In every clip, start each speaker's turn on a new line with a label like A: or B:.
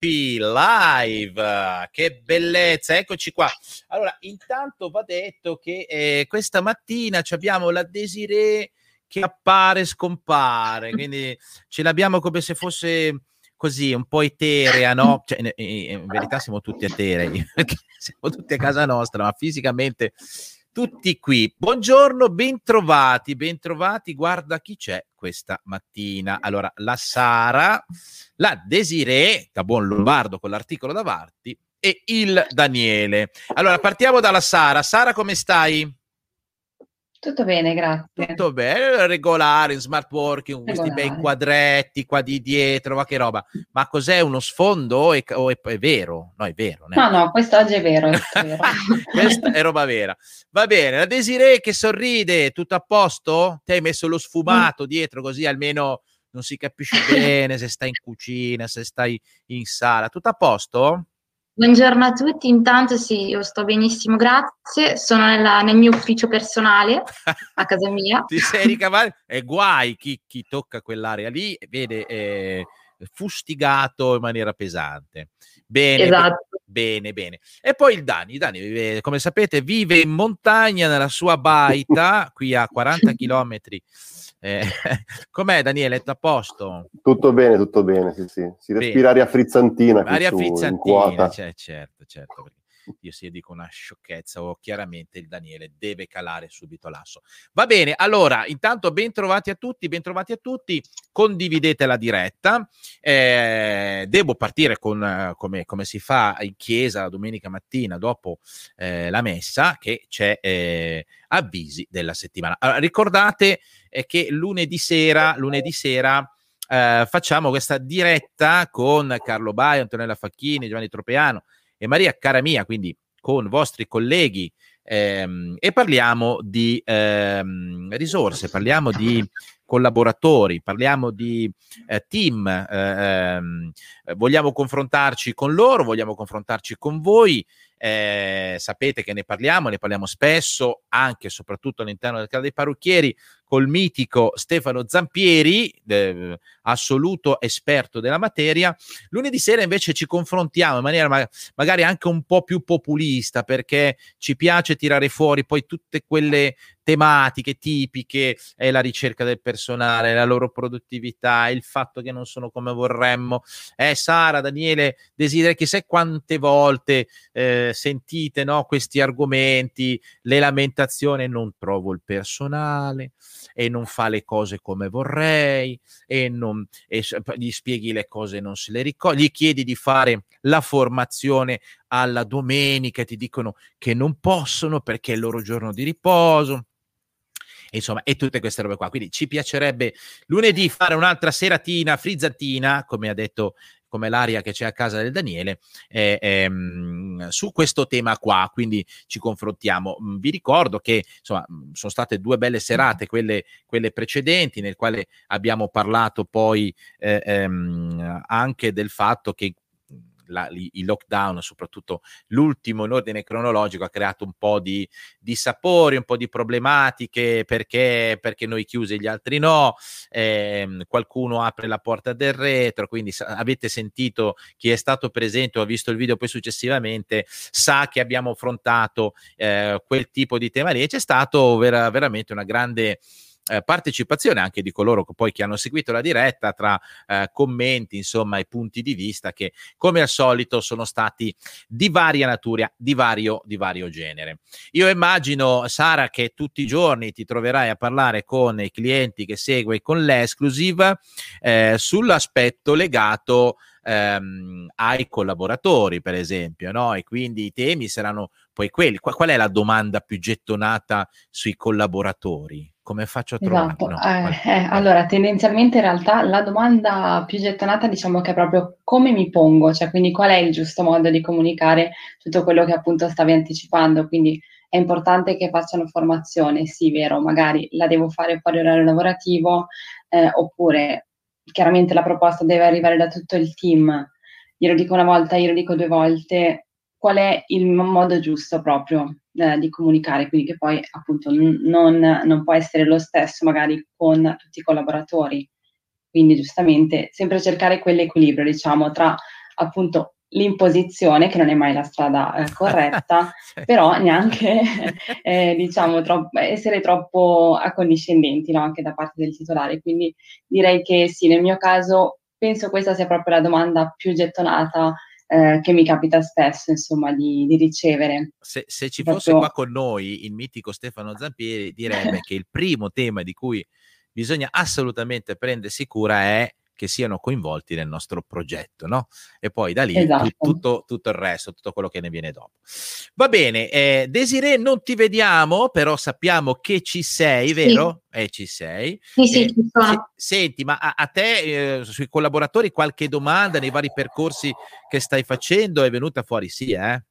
A: Live, che bellezza, eccoci qua. Allora, intanto va detto che eh, questa mattina abbiamo la Desiree che appare e scompare, quindi ce l'abbiamo come se fosse così un po' eterea, no? Cioè, in, verità siamo tutti eterei, siamo tutti a casa nostra, ma fisicamente tutti qui. Buongiorno, bentrovati, bentrovati. Guarda chi c'è questa mattina. Allora, la Sara, la Desiree, da buon lombardo con l'articolo davanti, e il Daniele. Allora, partiamo dalla Sara. Sara, come stai?
B: Tutto bene, grazie.
A: Tutto bene, regolare, in smart working, questi bei quadretti qua di dietro, ma che roba. Ma cos'è uno sfondo è, o è, è vero? No, è vero.
B: No, no, questo oggi è vero. È vero.
A: Questa è roba vera. Va bene, la Desiree che sorride, tutto a posto? Ti hai messo lo sfumato mm. dietro così almeno non si capisce bene se stai in cucina, se stai in sala. Tutto a posto?
B: Buongiorno a tutti, intanto sì, io sto benissimo, grazie. Sono nella, nel mio ufficio personale a casa mia.
A: Ti sei ricavato? E guai chi, chi, tocca quell'area lì, vede eh, fustigato in maniera pesante. Bene, esatto. bene, bene. E poi il Dani, Dani vive, come sapete, vive in montagna nella sua baita, qui a 40 chilometri eh, com'è Daniele? È a posto?
C: Tutto bene, tutto bene, sì, sì. Si respira bene. aria frizzantina.
A: Aria frizzantina, cioè, certo, certo. Io se dico una sciocchezza o chiaramente il Daniele deve calare subito l'asso. Va bene, allora intanto ben trovati a tutti, ben trovati a tutti, condividete la diretta. Eh, devo partire con come, come, si fa in chiesa la domenica mattina dopo eh, la messa che c'è eh, avvisi della settimana. Allora, ricordate eh, che lunedì sera, lunedì sera Uh, facciamo questa diretta con Carlo Baio, Antonella Facchini, Giovanni Tropeano, e Maria cara mia, quindi con vostri colleghi ehm, e parliamo di ehm, risorse, parliamo di collaboratori, parliamo di eh, team, eh, ehm, vogliamo confrontarci con loro, vogliamo confrontarci con voi eh, sapete che ne parliamo, ne parliamo spesso, anche e soprattutto all'interno del canale dei parrucchieri, col mitico Stefano Zampieri, eh, assoluto esperto della materia. Lunedì sera invece ci confrontiamo in maniera ma- magari anche un po' più populista, perché ci piace tirare fuori poi tutte quelle tematiche tipiche, è la ricerca del personale, la loro produttività, il fatto che non sono come vorremmo. Eh, Sara, Daniele, desidera chissà quante volte eh, sentite no, questi argomenti, le lamentazioni, non trovo il personale e non fa le cose come vorrei e, non, e gli spieghi le cose non se le ricorda, gli chiedi di fare la formazione alla domenica e ti dicono che non possono perché è il loro giorno di riposo insomma, e tutte queste robe qua. Quindi ci piacerebbe lunedì fare un'altra seratina frizzantina, come ha detto come l'aria che c'è a casa del Daniele, eh, ehm, su questo tema qua, quindi ci confrontiamo. Mm, vi ricordo che insomma, mm, sono state due belle serate, quelle, quelle precedenti, nel quale abbiamo parlato poi eh, ehm, anche del fatto che la, il lockdown, soprattutto l'ultimo in ordine cronologico, ha creato un po' di, di sapori, un po' di problematiche perché, perché noi chiusi e gli altri no, eh, qualcuno apre la porta del retro, quindi sa, avete sentito chi è stato presente o ha visto il video poi successivamente, sa che abbiamo affrontato eh, quel tipo di tema lì e c'è stato vera, veramente una grande eh, partecipazione anche di coloro che poi che hanno seguito la diretta tra eh, commenti insomma e punti di vista che come al solito sono stati di varia natura di vario, di vario genere io immagino Sara che tutti i giorni ti troverai a parlare con i clienti che segui con l'esclusive eh, sull'aspetto legato ehm, ai collaboratori, per esempio, no? E quindi i temi saranno poi quelli. Qual, qual è la domanda più gettonata sui collaboratori? Come faccio a trovare?
B: Esatto. No, eh, eh, allora, tendenzialmente in realtà la domanda più gettonata diciamo che è proprio come mi pongo, cioè quindi qual è il giusto modo di comunicare tutto quello che appunto stavi anticipando, quindi è importante che facciano formazione, sì, vero, magari la devo fare fuori orario lavorativo, eh, oppure chiaramente la proposta deve arrivare da tutto il team. Io lo dico una volta, io lo dico due volte, qual è il modo giusto proprio eh, di comunicare, quindi che poi appunto n- non, non, può essere lo stesso magari con tutti i collaboratori. Quindi giustamente sempre cercare quell'equilibrio, diciamo, tra appunto l'imposizione, che non è mai la strada eh, corretta, però neanche eh, diciamo troppo, essere troppo accondiscendenti no? anche da parte del titolare. Quindi direi che sì, nel mio caso penso questa sia proprio la domanda più gettonata eh, che mi capita spesso, insomma, di, di ricevere.
A: Se, se ci fosse qua con noi il mitico Stefano Zampieri, direbbe che il primo tema di cui bisogna assolutamente prendersi cura è che siano coinvolti nel nostro progetto, no? E poi da lì esatto. tutto, tutto, il resto, tutto quello che ne viene dopo. Va bene, eh, Desiree, non ti vediamo, però sappiamo che ci sei, vero? Sì. Eh, ci sei.
D: Sì, sì, eh, ci sono.
A: Se, senti, ma a, a te, eh, sui collaboratori, qualche domanda nei vari percorsi che stai facendo è venuta fuori? Sì, eh?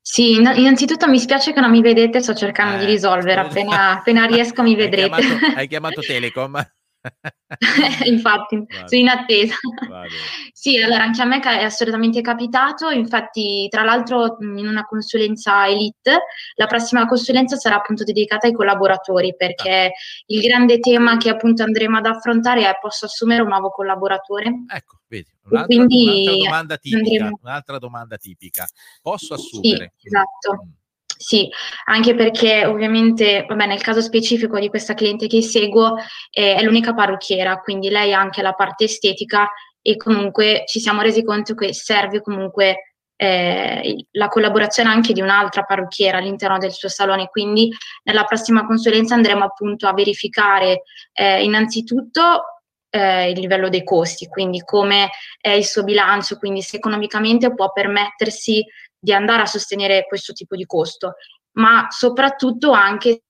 D: Sì, innanzitutto mi spiace che non mi vedete, sto cercando eh, di risolvere, appena, appena riesco mi vedrete.
A: Hai chiamato, hai chiamato Telecom?
D: infatti, vale. sono in attesa. Vale. sì, allora anche a me è assolutamente capitato, infatti tra l'altro in una consulenza elite, la prossima consulenza sarà appunto dedicata ai collaboratori perché ah. il grande tema che appunto andremo ad affrontare è posso assumere un nuovo collaboratore?
A: Ecco, vedi, un'altra, quindi, un'altra domanda tipica, andremo... un'altra domanda tipica. Posso assumere?
D: Sì, esatto. Mm. Sì, anche perché ovviamente, vabbè, nel caso specifico di questa cliente che seguo eh, è l'unica parrucchiera, quindi lei ha anche la parte estetica e comunque ci siamo resi conto che serve comunque eh, la collaborazione anche di un'altra parrucchiera all'interno del suo salone. Quindi nella prossima consulenza andremo appunto a verificare eh, innanzitutto eh, il livello dei costi, quindi come è il suo bilancio, quindi se economicamente può permettersi di andare a sostenere questo tipo di costo, ma soprattutto anche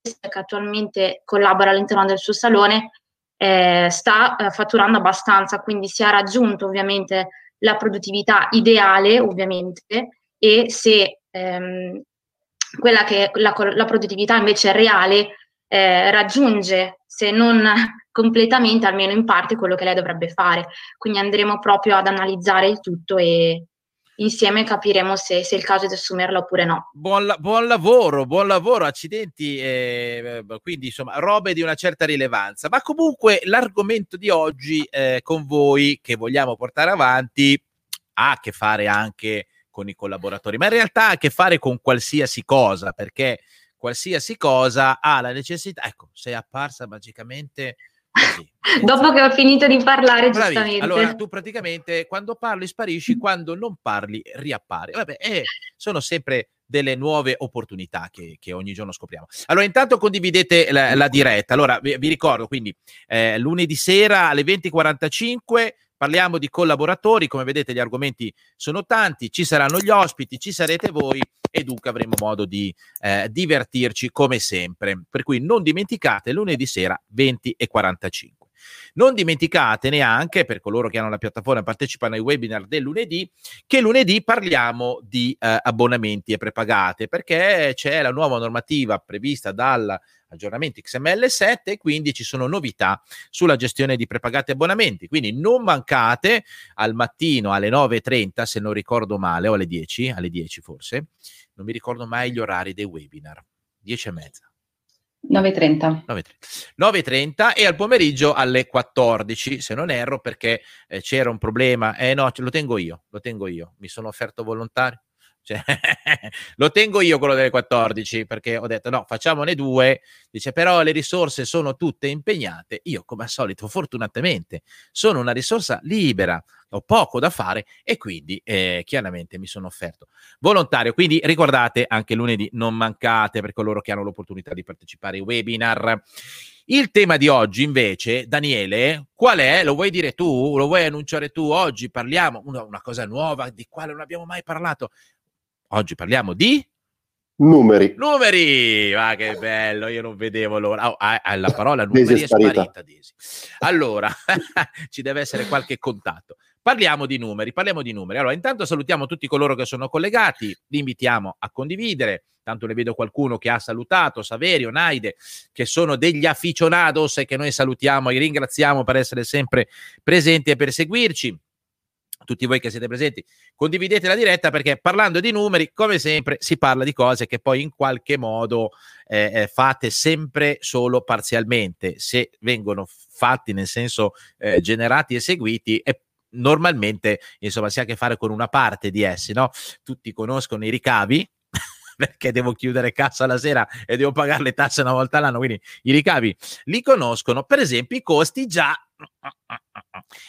D: se attualmente collabora all'interno del suo salone eh, sta eh, fatturando abbastanza, quindi si è raggiunto ovviamente la produttività ideale, ovviamente, e se ehm, quella che la, la, produttività invece reale eh, raggiunge, se non completamente, almeno in parte, quello che lei dovrebbe fare. Quindi andremo proprio ad analizzare il tutto e, insieme capiremo se, se, è il caso di assumerla oppure no.
A: Buon, buon lavoro, buon lavoro, accidenti, eh, quindi insomma robe di una certa rilevanza, ma comunque l'argomento di oggi eh, con voi che vogliamo portare avanti ha a che fare anche con i collaboratori, ma in realtà ha a che fare con qualsiasi cosa, perché qualsiasi cosa ha la necessità, ecco, sei apparsa magicamente
D: Così. Dopo che ho finito di parlare, Bravi. giustamente.
A: Allora, tu praticamente quando parli sparisci, quando non parli riappare. Vabbè, eh, sono sempre delle nuove opportunità che, che, ogni giorno scopriamo. Allora, intanto condividete la, la diretta. Allora, vi, vi ricordo, quindi, eh, lunedì sera alle 20.45 parliamo di collaboratori, come vedete gli argomenti sono tanti, ci saranno gli ospiti, ci sarete voi e dunque avremo modo di eh, divertirci come sempre. Per cui non dimenticate lunedì sera 20 e 45. Non dimenticate neanche, per coloro che hanno la piattaforma e partecipano ai webinar del lunedì, che lunedì parliamo di eh, abbonamenti e prepagate, perché c'è la nuova normativa prevista dal aggiornamento XML7 e quindi ci sono novità sulla gestione di prepagati abbonamenti. Quindi non mancate al mattino alle 9.30, se non ricordo male, o alle 10, alle 10 forse, non mi ricordo mai gli orari dei webinar, 10 e mezza.
B: 9.30.
A: 9.30 e al pomeriggio alle 14, se non erro, perché eh, c'era un problema. Eh no, lo tengo io, lo tengo io. Mi sono offerto volontario. Cioè, lo tengo io quello delle 14 perché ho detto no, facciamone due. Dice però le risorse sono tutte impegnate. Io, come al solito, fortunatamente sono una risorsa libera, ho poco da fare e quindi eh, chiaramente mi sono offerto volontario. Quindi ricordate anche lunedì, non mancate per coloro che hanno l'opportunità di partecipare ai webinar. Il tema di oggi, invece, Daniele, qual è? Lo vuoi dire tu? Lo vuoi annunciare tu? Oggi parliamo una, una cosa nuova di quale non abbiamo mai parlato. Oggi parliamo di
C: numeri.
A: Numeri! Ma che bello, io non vedevo l'ora. Oh, ah, ah, la parola numeri è sparita, Desi. Allora, ci deve essere qualche contatto. Parliamo di numeri, parliamo di numeri. Allora, intanto salutiamo tutti coloro che sono collegati, li invitiamo a condividere. Tanto ne vedo qualcuno che ha salutato, Saverio, Naide, che sono degli aficionados e che noi salutiamo e ringraziamo per essere sempre presenti e per seguirci tutti voi che siete presenti, condividete la diretta perché parlando di numeri, come sempre, si parla di cose che poi in qualche modo eh, eh fate sempre solo parzialmente. Se vengono fatti nel senso eh, generati e seguiti, è normalmente insomma si ha a che fare con una parte di essi, no? Tutti conoscono i ricavi, perché devo chiudere cassa la sera e devo pagare le tasse una volta all'anno, quindi i ricavi li conoscono, per esempio i costi già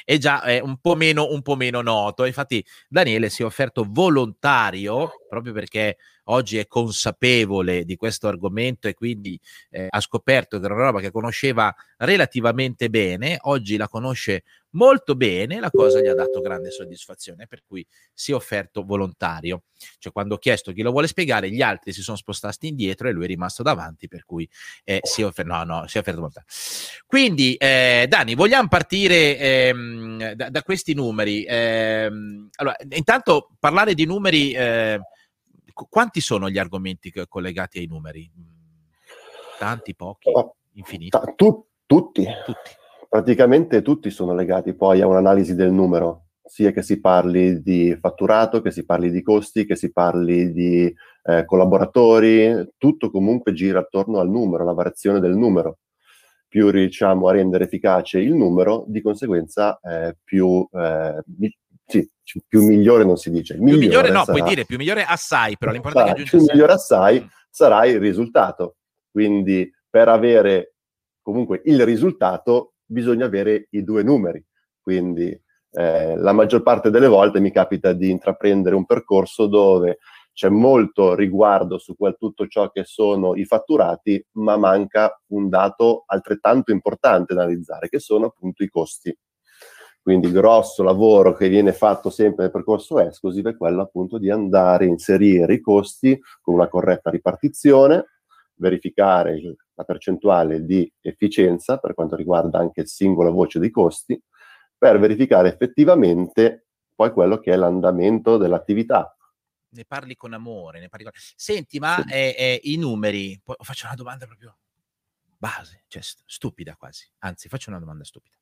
A: è già è un, po meno, un po' meno noto. Infatti Daniele si è offerto volontario proprio perché oggi è consapevole di questo argomento e quindi eh, ha scoperto che era una roba che conosceva relativamente bene, oggi la conosce molto bene, la cosa gli ha dato grande soddisfazione, per cui si è offerto volontario. Cioè quando ho chiesto chi lo vuole spiegare, gli altri si sono spostati indietro e lui è rimasto davanti, per cui eh, si, è offerto, no, no, si è offerto volontario. Quindi, eh, Dani, vogliamo partire ehm, da, da, questi numeri. Ehm, allora, intanto parlare di numeri... Eh, quanti sono gli argomenti collegati ai numeri? Tanti, pochi, oh, infiniti?
C: Tu- tutti. tutti. Praticamente tutti sono legati poi a un'analisi del numero, sia che si parli di fatturato, che si parli di costi, che si parli di eh, collaboratori, tutto comunque gira attorno al numero, alla variazione del numero. Più riusciamo a rendere efficace il numero, di conseguenza eh, più eh, sì, più migliore non si dice.
A: Migliore più migliore no, sarà... puoi dire più migliore assai, però l'importante
C: sarà, è che più migliore assai mm. sarà il risultato. Quindi per avere comunque il risultato bisogna avere i due numeri. Quindi eh, la maggior parte delle volte mi capita di intraprendere un percorso dove c'è molto riguardo su quel tutto ciò che sono i fatturati, ma manca un dato altrettanto importante da analizzare, che sono appunto i costi. Quindi grosso lavoro che viene fatto sempre nel percorso esclusive è quello appunto di andare a inserire i costi con una corretta ripartizione, verificare la percentuale di efficienza per quanto riguarda anche il singolo voce dei costi, per verificare effettivamente poi quello che è l'andamento dell'attività.
A: Ne parli con amore, ne parli con... Senti, ma sì. eh, eh, i numeri, faccio una domanda proprio base, cioè stupida quasi, anzi faccio una domanda stupida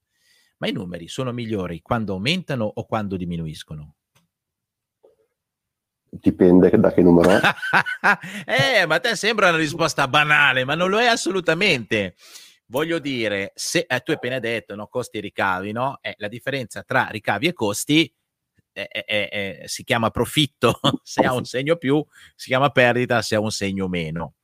A: ma i numeri sono migliori quando aumentano o quando diminuiscono?
C: Dipende da che numero è.
A: eh, ma a te sembra una risposta banale, ma non lo è assolutamente. Voglio dire, se eh, tu hai appena detto no, costi e ricavi, no? Eh, la differenza tra ricavi e costi eh, eh, eh si chiama profitto se ha un segno più, si chiama perdita se ha un segno meno.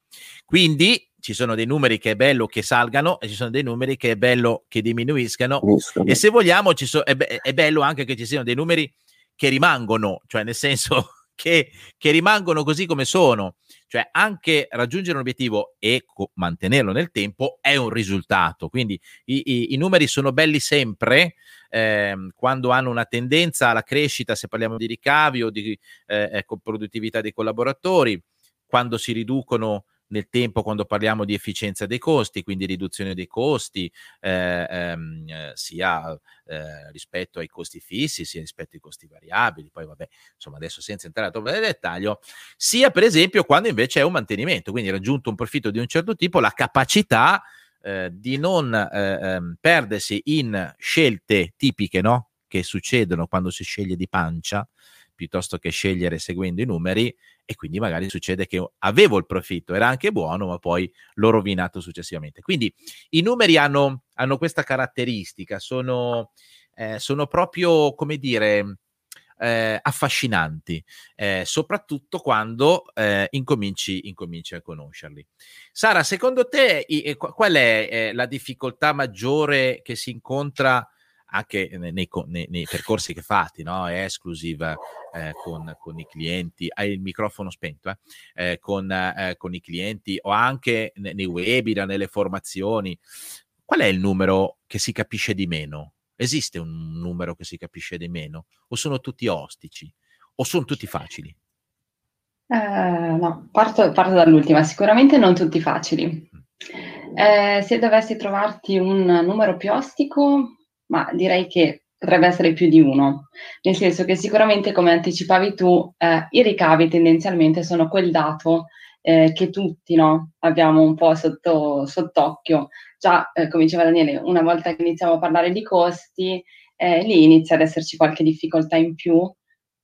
A: Quindi ci sono dei numeri che è bello che salgano e ci sono dei numeri che è bello che diminuiscano. Finiscono. e se vogliamo so, è, be- è, bello anche che ci siano dei numeri che rimangono, cioè nel senso che, che rimangono così come sono, cioè anche raggiungere un obiettivo e co- mantenerlo nel tempo è un risultato, quindi i, i, i numeri sono belli sempre eh, quando hanno una tendenza alla crescita, se parliamo di ricavi o di eh, ecco, produttività dei collaboratori, quando si riducono nel tempo quando parliamo di efficienza dei costi, quindi riduzione dei costi, eh, ehm, sia eh, rispetto ai costi fissi, sia rispetto ai costi variabili, poi vabbè, insomma adesso senza entrare troppo nel dettaglio, sia per esempio quando invece è un mantenimento, quindi raggiunto un profitto di un certo tipo, la capacità eh, di non eh, ehm, perdersi in scelte tipiche, no? Che succedono quando si sceglie di pancia, piuttosto che scegliere seguendo i numeri e quindi magari succede che avevo il profitto, era anche buono, ma poi l'ho rovinato successivamente. Quindi i numeri hanno, hanno questa caratteristica, sono, eh, sono proprio, come dire, eh, affascinanti, eh, soprattutto quando eh, incominci, incominci, a conoscerli. Sara, secondo te i, qual è eh, la difficoltà maggiore che si incontra anche nei, nei, nei percorsi che fate, no? è esclusiva eh, con, con, i clienti, hai il microfono spento, eh? Eh, con, eh, con, i clienti o anche nei webinar, nelle formazioni. Qual è il numero che si capisce di meno? Esiste un numero che si capisce di meno? O sono tutti ostici? O sono tutti facili?
B: Eh, no, parto, parto, dall'ultima. Sicuramente non tutti facili. Mm. Eh, se dovessi trovarti un numero più ostico, ma direi che potrebbe essere più di uno, nel senso che sicuramente, come anticipavi tu, eh, i ricavi tendenzialmente sono quel dato eh, che tutti no, abbiamo un po' sotto, sott'occhio. Già, eh, come diceva Daniele, una volta che iniziamo a parlare di costi, eh, lì inizia ad esserci qualche difficoltà in più,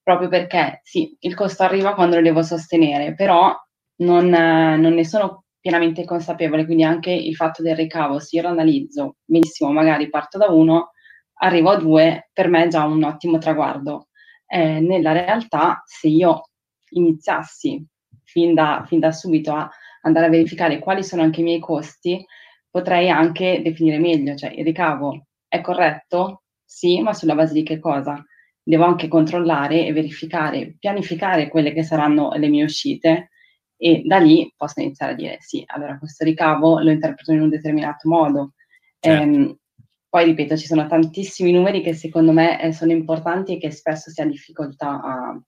B: proprio perché sì, il costo arriva quando lo devo sostenere, però non, non ne sono pienamente consapevole, quindi anche il fatto del ricavo, se io lo analizzo benissimo, magari parto da uno, arrivo a 2, per me è già un ottimo traguardo. Eh, nella realtà, se io iniziassi fin da, fin da subito a andare a verificare quali sono anche i miei costi, potrei anche definire meglio, cioè il ricavo è corretto? Sì, ma sulla base di che cosa? Devo anche controllare e verificare, pianificare quelle che saranno le mie uscite e da lì posso iniziare a dire sì, allora questo ricavo lo interpreto in un determinato modo. Certo. Ehm, poi ripeto, ci sono tantissimi numeri che secondo me eh, sono importanti e che spesso si ha difficoltà a,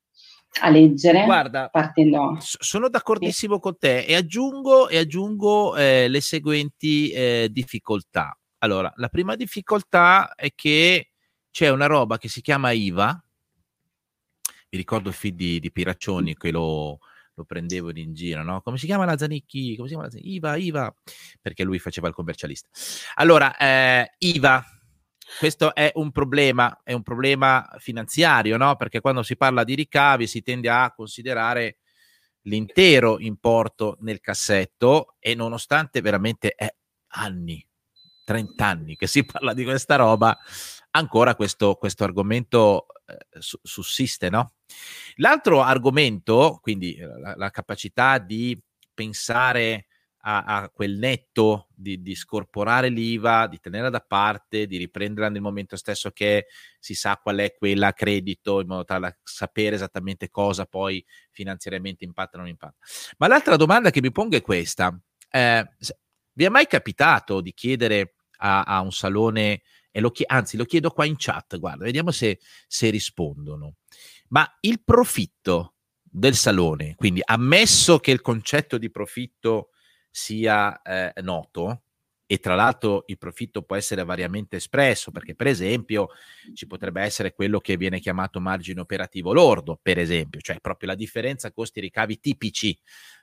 B: a leggere.
A: Guarda, partendo... sono d'accordissimo sì. con te e aggiungo, e aggiungo eh, le seguenti eh, difficoltà. Allora, la prima difficoltà è che c'è una roba che si chiama IVA. Mi ricordo il feed di, di Piraccioni che lo, lo prendevano in giro, no? Come si chiama la Zanicchi? Come si chiama la Zanicchi? IVA, IVA, perché lui faceva il commercialista. Allora, eh, IVA, questo è un problema, è un problema finanziario, no? Perché quando si parla di ricavi si tende a considerare l'intero importo nel cassetto e nonostante veramente è anni, 30 anni che si parla di questa roba, ancora questo, questo argomento eh, sussiste, no? L'altro argomento, quindi eh, la, la capacità di pensare a, a quel netto, di, di, scorporare l'IVA, di tenerla da parte, di riprenderla nel momento stesso che si sa qual è quella credito, in modo tale da sapere esattamente cosa poi finanziariamente impatta o non impatta. Ma l'altra domanda che mi pongo è questa. Eh, vi è mai capitato di chiedere a, a un salone lo chiedo, anzi lo chiedo qua in chat, guarda, vediamo se, se rispondono. Ma il profitto del salone, quindi ammesso che il concetto di profitto sia eh, noto, e tra l'altro il profitto può essere variamente espresso, perché per esempio ci potrebbe essere quello che viene chiamato margine operativo lordo, per esempio, cioè proprio la differenza costi-ricavi tipici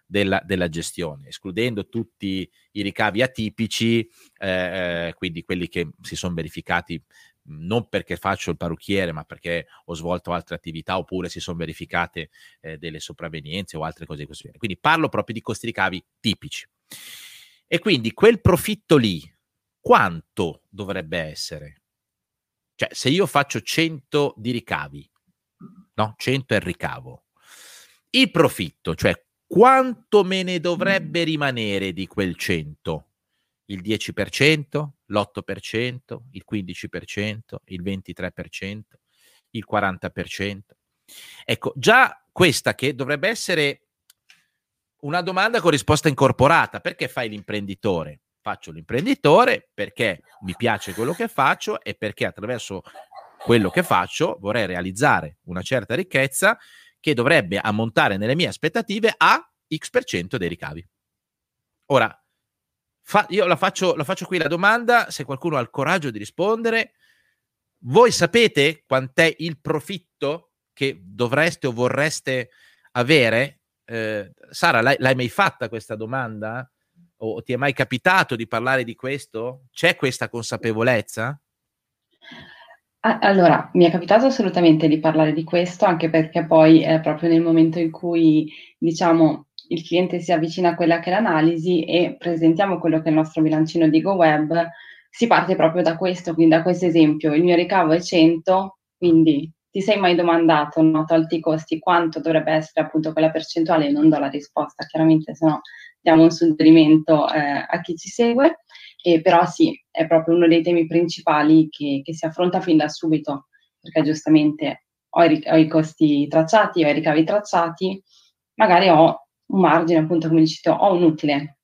A: della, della, gestione, escludendo tutti i ricavi atipici, eh, eh quindi quelli che si sono verificati non perché faccio il parrucchiere, ma perché ho svolto altre attività oppure si sono verificate eh, delle sopravvenienze o altre cose così. Quindi parlo proprio di costi ricavi tipici. E quindi quel profitto lì, quanto dovrebbe essere? Cioè, se io faccio 100 di ricavi, no? 100 è il ricavo. Il profitto, cioè quanto me ne dovrebbe rimanere di quel 100? Il 10%, l'8%, il 15%, il 23%, il 40%? Ecco, già questa che dovrebbe essere una domanda con risposta incorporata. Perché fai l'imprenditore? Faccio l'imprenditore perché mi piace quello che faccio e perché attraverso quello che faccio vorrei realizzare una certa ricchezza che dovrebbe ammontare nelle mie aspettative a X% dei ricavi. Ora, fa, io la faccio, la faccio qui la domanda, se qualcuno ha il coraggio di rispondere. Voi sapete quant'è il profitto che dovreste o vorreste avere? Eh, Sara, l'hai, l'hai mai fatta questa domanda? O ti è mai capitato di parlare di questo? C'è questa consapevolezza?
B: Allora, mi è capitato assolutamente di parlare di questo, anche perché poi è proprio nel momento in cui, diciamo, il cliente si avvicina a quella che è l'analisi e presentiamo quello che è il nostro bilancino di GoWeb, si parte proprio da questo, quindi da questo esempio. Il mio ricavo è 100, quindi ti sei mai domandato, no, tolti i costi, quanto dovrebbe essere appunto quella percentuale? Non do la risposta, chiaramente, se no diamo un suggerimento eh, a chi ci segue. E però sì, è proprio uno dei temi principali che, che si affronta fin da subito, perché giustamente ho i, ho i, costi tracciati, ho i ricavi tracciati, magari ho un margine, appunto come dici tu, ho un utile,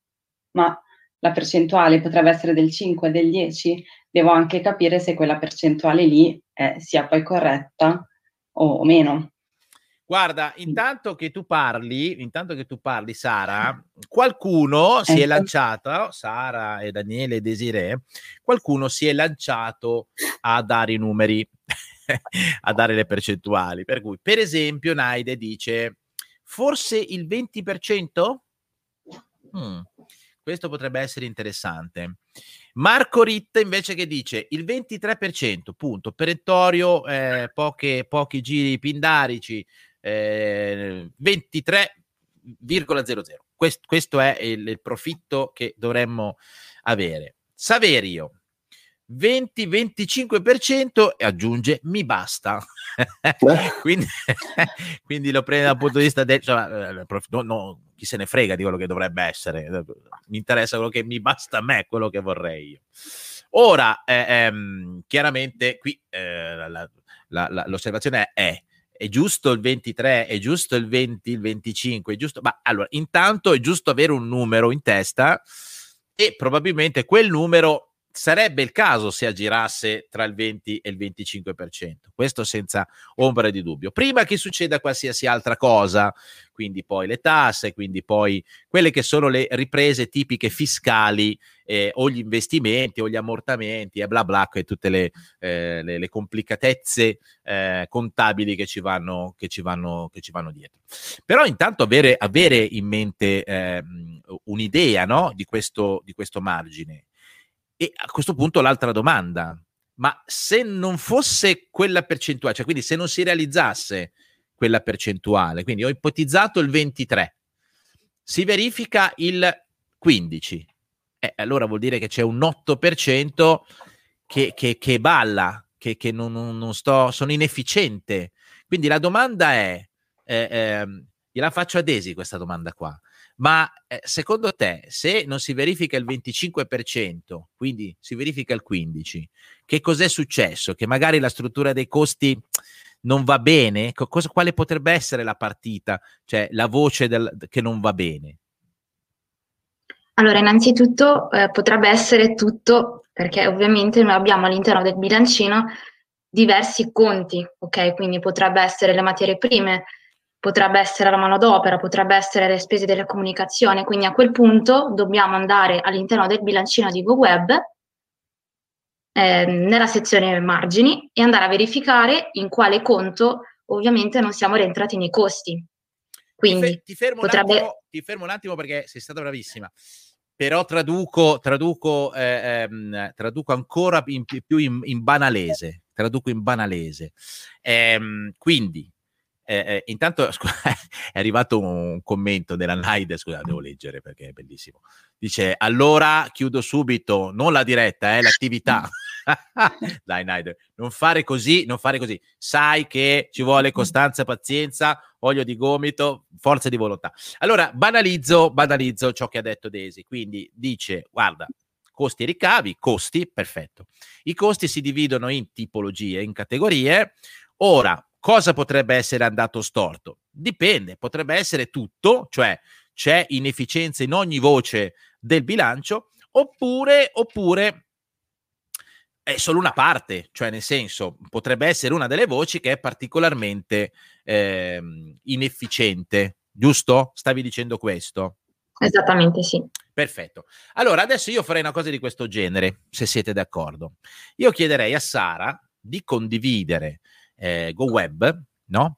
B: ma la percentuale potrebbe essere del 5, del 10, devo anche capire se quella percentuale lì eh, sia poi corretta o, o meno.
A: Guarda, intanto che tu parli, intanto che tu parli, Sara, qualcuno si è ecco. lanciato, Sara e Daniele e Desiree, qualcuno si è lanciato a dare i numeri, a dare le percentuali. Per cui, per esempio, Naide dice, forse il 20%? Hmm, questo potrebbe essere interessante. Marco Ritta invece che dice il 23%, punto, perentorio, eh, poche, pochi giri pindarici, eh, 23,00. Quest, questo è il, il, profitto che dovremmo avere. Saverio, 20-25% e aggiunge mi basta. quindi, quindi, lo prende dal punto di vista del... Cioè, eh, no, no, chi se ne frega di quello che dovrebbe essere. Mi interessa quello che mi basta a me, quello che vorrei io. Ora, eh, ehm, chiaramente qui eh, la, la, la, l'osservazione è è giusto il 23, è giusto il 20, il 25, è giusto... Ma allora, intanto è giusto avere un numero in testa e probabilmente quel numero sarebbe il caso se aggirasse tra il 20 e il 25%, questo senza ombra di dubbio. Prima che succeda qualsiasi altra cosa, quindi poi le tasse, quindi poi quelle che sono le riprese tipiche fiscali eh, o gli investimenti o gli ammortamenti e bla bla, e tutte le, eh, le, le complicatezze eh, contabili che ci, vanno, che, ci vanno, che ci vanno dietro. Però intanto avere, avere in mente ehm, un'idea no, di, questo, di questo margine e a questo punto l'altra domanda, ma se non fosse quella percentuale, cioè quindi se non si realizzasse quella percentuale, quindi ho ipotizzato il 23, si verifica il 15, eh, allora vuol dire che c'è un 8% che, che, che balla, che, che non, non, sto, sono inefficiente. Quindi la domanda è, eh, eh, gliela faccio a Desi questa domanda qua, ma eh, secondo te, se non si verifica il 25%, quindi si verifica il 15%, che cos'è successo? Che magari la struttura dei costi non va bene? Cosa, quale potrebbe essere la partita, cioè la voce del, che non va bene?
D: Allora, innanzitutto eh, potrebbe essere tutto, perché ovviamente noi abbiamo all'interno del bilancino diversi conti, ok? Quindi potrebbe essere le materie prime, potrebbe essere la manodopera, potrebbe essere le spese della comunicazione, quindi a quel punto dobbiamo andare all'interno del bilancino di GoWeb eh, nella sezione margini e andare a verificare in quale conto ovviamente non siamo rientrati nei costi. Quindi
A: ti, ti, fermo potrebbe... attimo, ti, fermo un attimo, perché sei stata bravissima. Però traduco, traduco, eh, ehm, traduco ancora in, più in, in, banalese. Traduco in banalese. Ehm, quindi, eh, eh, intanto scusa, è arrivato un commento della Naide, scusa, devo leggere perché è bellissimo. Dice, allora chiudo subito, non la diretta, eh, l'attività. Dai Naide, non fare così, non fare così. Sai che ci vuole costanza, pazienza, olio di gomito, forza di volontà. Allora, banalizzo, banalizzo ciò che ha detto Desi. Quindi dice, guarda, costi e ricavi, costi, perfetto. I costi si dividono in tipologie, in categorie. Ora, Cosa potrebbe essere andato storto? Dipende, potrebbe essere tutto, cioè c'è inefficienza in ogni voce del bilancio, oppure, oppure è solo una parte, cioè nel senso potrebbe essere una delle voci che è particolarmente eh, inefficiente, giusto? Stavi dicendo questo?
D: Esattamente sì.
A: Perfetto. Allora adesso io farei una cosa di questo genere, se siete d'accordo. Io chiederei a Sara di condividere eh, GoWeb, no?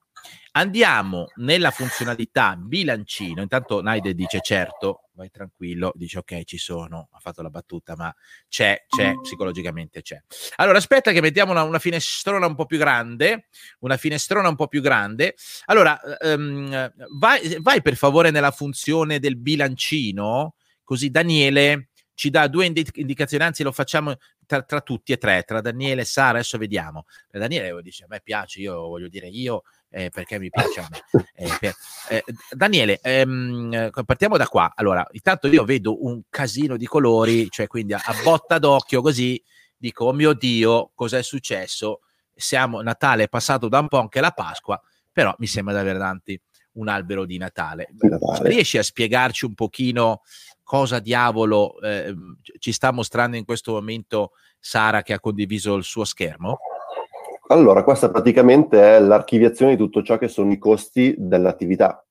A: Andiamo nella funzionalità bilancino. Intanto Naide dice certo, vai tranquillo, dice ok, ci sono, ha fatto la battuta, ma c'è, c'è, psicologicamente c'è. Allora aspetta che mettiamo una, una finestrona un po' più grande, una finestrona un po' più grande. Allora, um, vai, vai per favore nella funzione del bilancino, così Daniele ci dà due indicazioni, anzi lo facciamo tra, tra, tutti e tre, tra Daniele e Sara, adesso vediamo. Daniele dice, a me piace, io voglio dire io, eh, perché mi piace a me. Eh, per, eh, Daniele, ehm, partiamo da qua. Allora, intanto io vedo un casino di colori, cioè quindi a, a botta d'occhio così, dico, oh mio Dio, cos'è successo? Siamo, Natale è passato da un po' anche la Pasqua, però mi sembra di avere davanti un albero di Natale. Natale. Riesci a spiegarci un pochino cosa diavolo eh, ci sta mostrando in questo momento Sara che ha condiviso il suo schermo?
C: Allora, questa praticamente è l'archiviazione di tutto ciò che sono i costi dell'attività.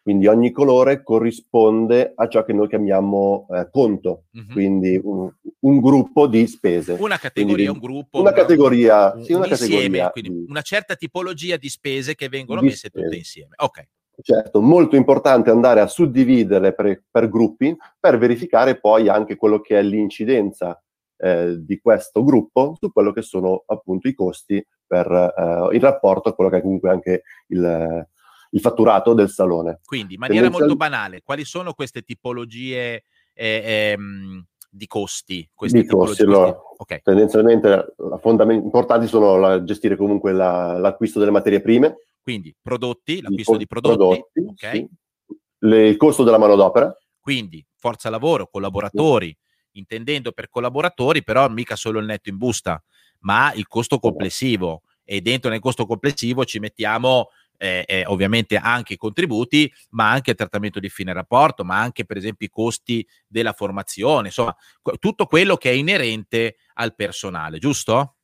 C: Quindi ogni colore corrisponde a ciò che noi chiamiamo eh, conto, mm-hmm. quindi un, un, gruppo di spese.
A: Una categoria, quindi, un gruppo.
C: Una, una categoria,
A: un,
C: sì, una
A: insieme,
C: categoria.
A: Quindi una certa tipologia di spese che vengono messe spese. tutte insieme. Ok.
C: Certo, molto importante andare a suddividere per, per, gruppi per verificare poi anche quello che è l'incidenza eh, di questo gruppo su quello che sono appunto i costi per, eh, in rapporto a quello che è comunque anche il, il fatturato del salone.
A: Quindi, in maniera molto banale, quali sono queste tipologie eh, ehm, di costi?
C: Di costi, allora, okay. tendenzialmente fondament- importanti sono la, gestire comunque la, l'acquisto delle materie prime.
A: Quindi prodotti, l'acquisto di prodotti, prodotti okay. sì.
C: Le, il costo della manodopera.
A: Quindi forza lavoro, collaboratori, sì. Intendendo per collaboratori però mica solo il netto in busta, ma il costo complessivo e dentro nel costo complessivo ci mettiamo eh, eh, ovviamente anche i contributi, ma anche il trattamento di fine rapporto, ma anche per esempio i costi della formazione, insomma, tutto quello che è inerente al personale, giusto?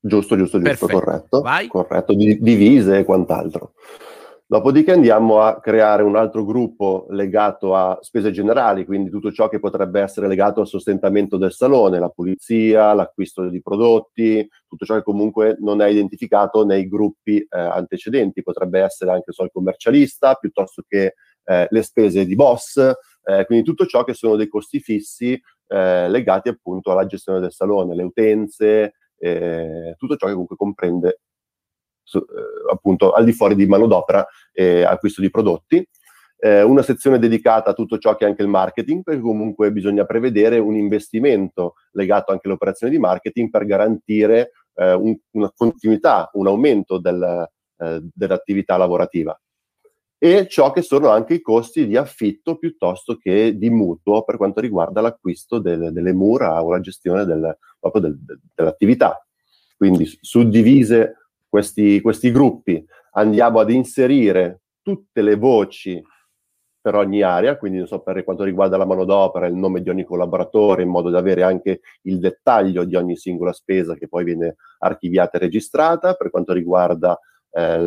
C: Giusto, giusto, giusto, Perfetto. corretto. Vai. Corretto, divise e quant'altro. Dopodiché andiamo a creare un altro gruppo legato a spese generali, quindi tutto ciò che potrebbe essere legato al sostentamento del salone, la pulizia, l'acquisto di prodotti, tutto ciò che comunque non è identificato nei gruppi eh, antecedenti. Potrebbe essere anche so, il commercialista, piuttosto che eh, le spese di boss, eh, quindi tutto ciò che sono dei costi fissi eh, legati appunto alla gestione del salone, le utenze, eh, tutto ciò che comunque comprende su, eh, appunto al di fuori di manodopera e acquisto di prodotti. Eh, una sezione dedicata a tutto ciò che è anche il marketing, perché comunque bisogna prevedere un investimento legato anche alle operazioni di marketing per garantire eh, un, una continuità, un aumento del, eh, dell'attività lavorativa. E ciò che sono anche i costi di affitto piuttosto che di mutuo per quanto riguarda l'acquisto del, delle mura o la gestione del, del, dell'attività. Quindi suddivise questi, questi gruppi, andiamo ad inserire tutte le voci per ogni area, quindi so, per quanto riguarda la manodopera, il nome di ogni collaboratore, in modo da avere anche il dettaglio di ogni singola spesa che poi viene archiviata e registrata, per quanto riguarda eh,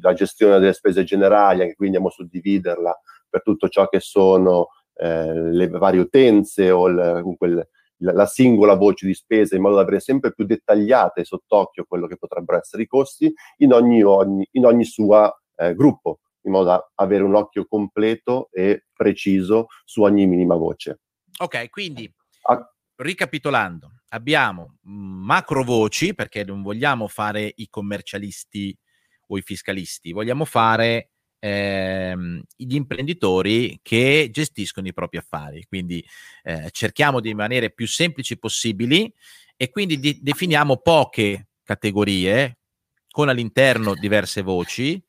C: la gestione delle spese generali, anche qui andiamo a suddividerla per tutto ciò che sono eh, le varie utenze o il, comunque il, la singola voce di spesa in modo da avere sempre più dettagliate sott'occhio quello che potrebbero essere i costi in ogni, ogni, in ogni sua eh, gruppo, in modo da avere un occhio completo e preciso su ogni minima voce.
A: Ok, quindi ah. ricapitolando, abbiamo macro voci perché non vogliamo fare i commercialisti o i fiscalisti, vogliamo fare ehm, gli imprenditori che gestiscono i propri affari. Quindi eh, cerchiamo di rimanere più semplici possibili e quindi di- definiamo poche categorie con all'interno diverse voci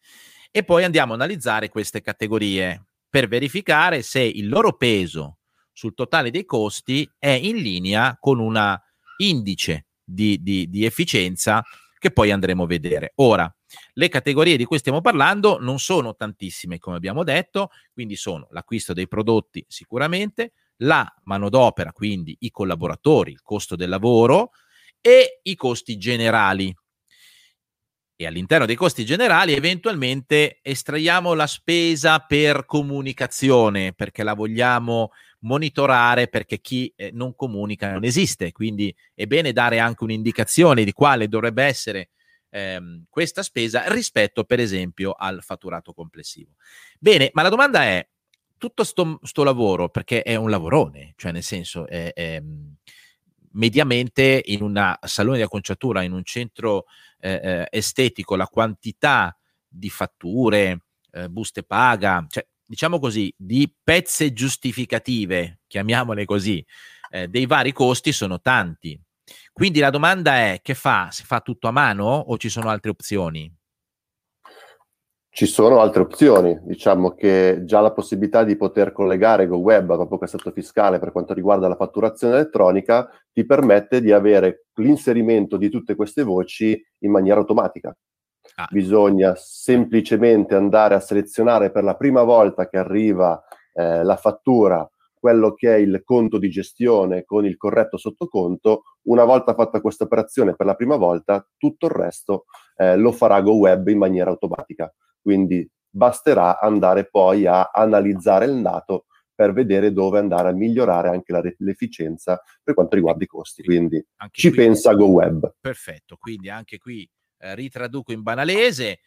A: e poi andiamo a analizzare queste categorie per verificare se il loro peso sul totale dei costi è in linea con una indice di, di, di efficienza che poi andremo a vedere. Ora, le categorie di cui stiamo parlando non sono tantissime, come abbiamo detto, quindi sono l'acquisto dei prodotti sicuramente, la manodopera, quindi i collaboratori, il costo del lavoro e i costi generali. E all'interno dei costi generali eventualmente estraiamo la spesa per comunicazione, perché la vogliamo monitorare, perché chi eh, non comunica non esiste. Quindi è bene dare anche un'indicazione di quale dovrebbe essere ehm, questa spesa rispetto per esempio al fatturato complessivo. Bene, ma la domanda è, tutto sto, sto lavoro, perché è un lavorone, cioè nel senso è, è mediamente in un salone di acconciatura, in un centro eh, eh, estetico, la quantità di fatture, eh, buste paga, cioè diciamo così, di pezze giustificative, chiamiamole così, eh, dei vari costi sono tanti. Quindi la domanda è: che fa? Si fa tutto a mano o ci sono altre opzioni?
C: Ci sono altre opzioni, diciamo che già la possibilità di poter collegare GoWeb a proprio cassetto fiscale per quanto riguarda la fatturazione elettronica ti permette di avere l'inserimento di tutte queste voci in maniera automatica. Ah. Bisogna semplicemente andare a selezionare per la prima volta che arriva eh, la fattura quello che è il conto di gestione con il corretto sottoconto, una volta fatta questa operazione per la prima volta, tutto il resto eh, lo farà GoWeb in maniera automatica. Quindi basterà andare poi a analizzare il dato per vedere dove andare a migliorare anche la, l'efficienza per quanto riguarda i costi. Quindi anche ci qui, pensa GoWeb.
A: Perfetto, quindi anche qui eh, ritraduco in banalese,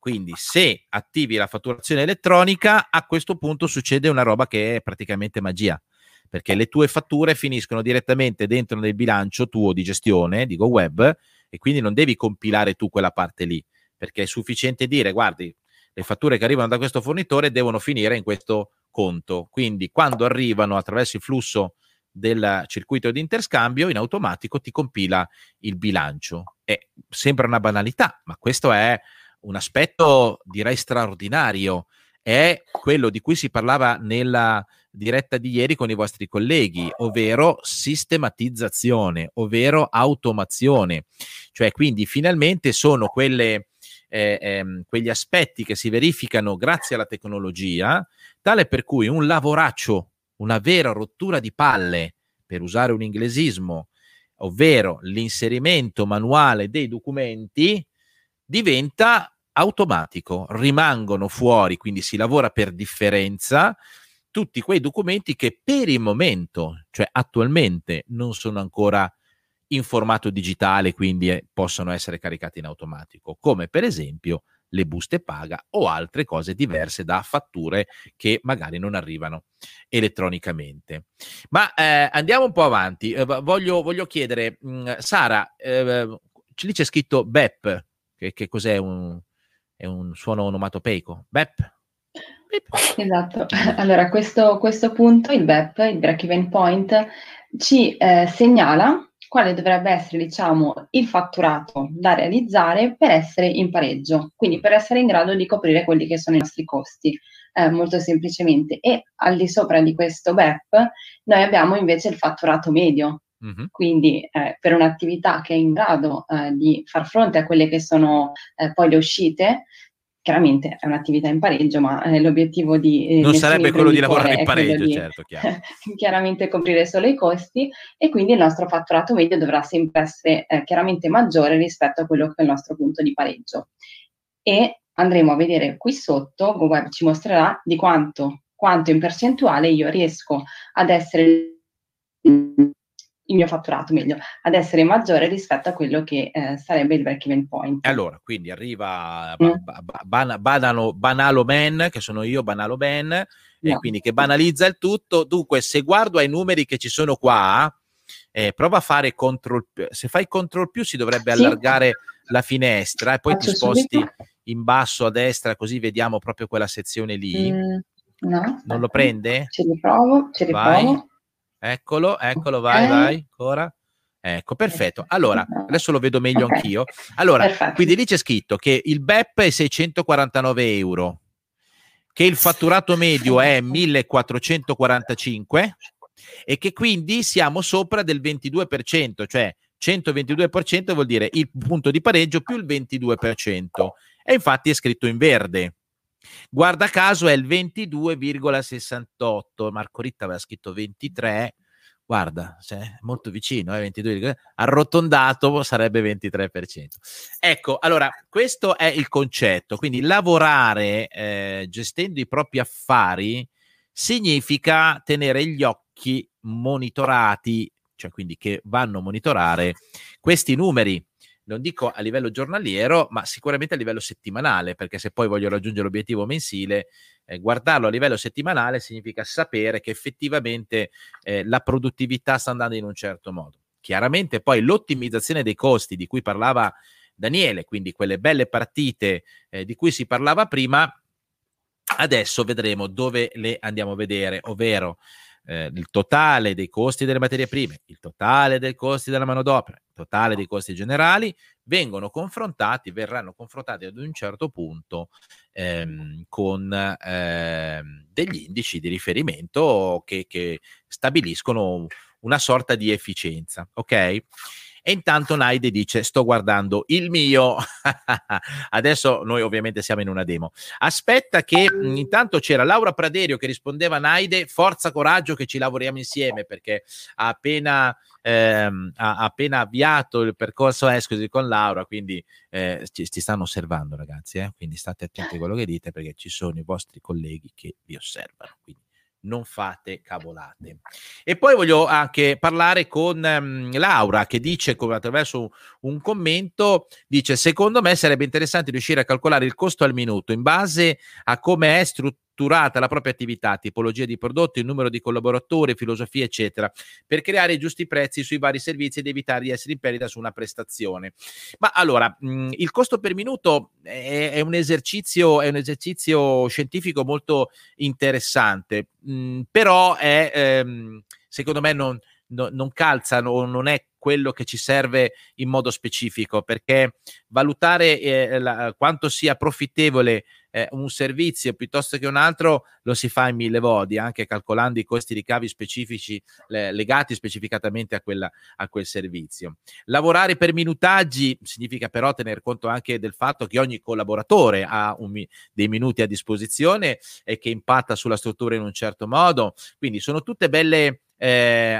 A: quindi se attivi la fatturazione elettronica, a questo punto succede una roba che è praticamente magia, perché le tue fatture finiscono direttamente dentro nel bilancio tuo di gestione di GoWeb e quindi non devi compilare tu quella parte lì, perché è sufficiente dire, guardi, le fatture che arrivano da questo fornitore devono finire in questo conto. Quindi quando arrivano attraverso il flusso del circuito di interscambio, in automatico ti compila il bilancio. È, sembra una banalità, ma questo è un aspetto direi straordinario. È quello di cui si parlava nella diretta di ieri con i vostri colleghi, ovvero sistematizzazione, ovvero automazione. Cioè, quindi finalmente sono quelle, eh, ehm, quegli aspetti che si verificano grazie alla tecnologia, tale per cui un lavoraccio, una vera rottura di palle, per usare un inglesismo, ovvero l'inserimento manuale dei documenti, diventa automatico, rimangono fuori, quindi si lavora per differenza tutti quei documenti che per il momento, cioè attualmente, non sono ancora in formato digitale, quindi eh, possono essere caricati in automatico, come per esempio le buste paga o altre cose diverse da fatture che magari non arrivano elettronicamente. Ma eh, andiamo un po' avanti. Eh, voglio, voglio, chiedere, mh, mm, Sara, eh, lì c'è scritto BEP, che, che cos'è un, è un suono onomatopeico? BEP?
B: Esatto, allora questo, questo punto, il BEP, il break even point, ci eh, segnala quale dovrebbe essere, diciamo, il fatturato da realizzare per essere in pareggio, quindi per essere in grado di coprire quelli che sono i nostri costi, eh, molto semplicemente. E al di sopra di questo BEP noi abbiamo invece il fatturato medio, Mm-hmm. Quindi eh, per un'attività che è in grado eh, di far fronte a quelle che sono eh, poi le uscite, chiaramente è un'attività in pareggio, ma eh, l'obiettivo di...
A: Eh, non sarebbe quello di lavorare in pareggio, di, certo,
B: chiaramente coprire solo i costi e quindi il nostro fatturato medio dovrà sempre essere eh, chiaramente maggiore rispetto a quello che è il nostro punto di pareggio. E andremo a vedere qui sotto, GoWeb ci mostrerà di quanto, quanto in percentuale io riesco ad essere il mio fatturato, meglio, ad essere maggiore rispetto a quello che eh, sarebbe il break-even point.
A: Allora, quindi arriva mm. ba- ba- banalo, Banalo Man, che sono io, Banalo Man, no. e quindi che banalizza il tutto. Dunque, se guardo ai numeri che ci sono qua, eh, prova a fare control più. Se fai control più si dovrebbe sì. allargare la finestra e poi Faccio ti sposti subito. in basso a destra così vediamo proprio quella sezione lì. Mm, no, non lo prende?
B: Ce li provo, ce li Vai.
A: Eccolo, eccolo, vai, okay. vai, ancora. Ecco, perfetto. Allora, adesso lo vedo meglio okay. anch'io. Allora, perfetto. quindi lì c'è scritto che il BEP è 649 euro, che il fatturato medio è 1445 e che quindi siamo sopra del 22%, cioè 122% vuol dire il punto di pareggio più il 22%. E infatti è scritto in verde. Guarda caso è il 22,68. Marco Ritta aveva scritto 23. Guarda, cioè, molto vicino, eh, 22, arrotondato sarebbe 23%. Ecco, allora, questo è il concetto. Quindi lavorare eh, gestendo i propri affari significa tenere gli occhi monitorati, cioè quindi che vanno a monitorare questi numeri non dico a livello giornaliero, ma sicuramente a livello settimanale, perché se poi voglio raggiungere l'obiettivo mensile, eh, guardarlo a livello settimanale significa sapere che effettivamente eh, la produttività sta andando in un certo modo. Chiaramente poi l'ottimizzazione dei costi di cui parlava Daniele, quindi quelle belle partite eh, di cui si parlava prima, adesso vedremo dove le andiamo a vedere, ovvero eh, il totale dei costi delle materie prime, il totale dei costi della manodopera, il totale dei costi generali, vengono confrontati, verranno confrontati ad un certo punto ehm, con ehm, degli indici di riferimento che, che stabiliscono una sorta di efficienza, ok? E intanto Naide dice: Sto guardando il mio. Adesso noi ovviamente siamo in una demo. Aspetta, che intanto c'era Laura Praderio che rispondeva a Naide: Forza, coraggio, che ci lavoriamo insieme perché ha appena. Ehm, ha appena avviato il percorso Escosi con Laura, quindi eh, ci, ci, stanno osservando, ragazzi. Eh? Quindi state attenti a quello che dite perché ci sono i vostri colleghi che vi osservano. Quindi non fate cavolate. E poi voglio anche parlare con um, Laura che dice, come attraverso un commento, dice secondo me sarebbe interessante riuscire a calcolare il costo al minuto in base a come è strutturata strutturata la propria attività, tipologia di prodotti, il numero di collaboratori, filosofia, eccetera, per creare i giusti prezzi sui vari servizi ed evitare di essere in perdita su una prestazione. Ma allora, mh, il costo per minuto è, è, un esercizio, è un esercizio scientifico molto interessante, mh, però è, ehm, secondo me non, no, non calza o non è quello che ci serve in modo specifico, perché valutare eh, la, quanto sia profittevole eh, un servizio piuttosto che un altro lo si fa in mille modi, anche calcolando i costi ricavi specifici le, legati specificatamente a, quella, a quel servizio. Lavorare per minutaggi significa però tener conto anche del fatto che ogni collaboratore ha un, dei minuti a disposizione e che impatta sulla struttura in un certo modo, quindi sono tutte belle eh,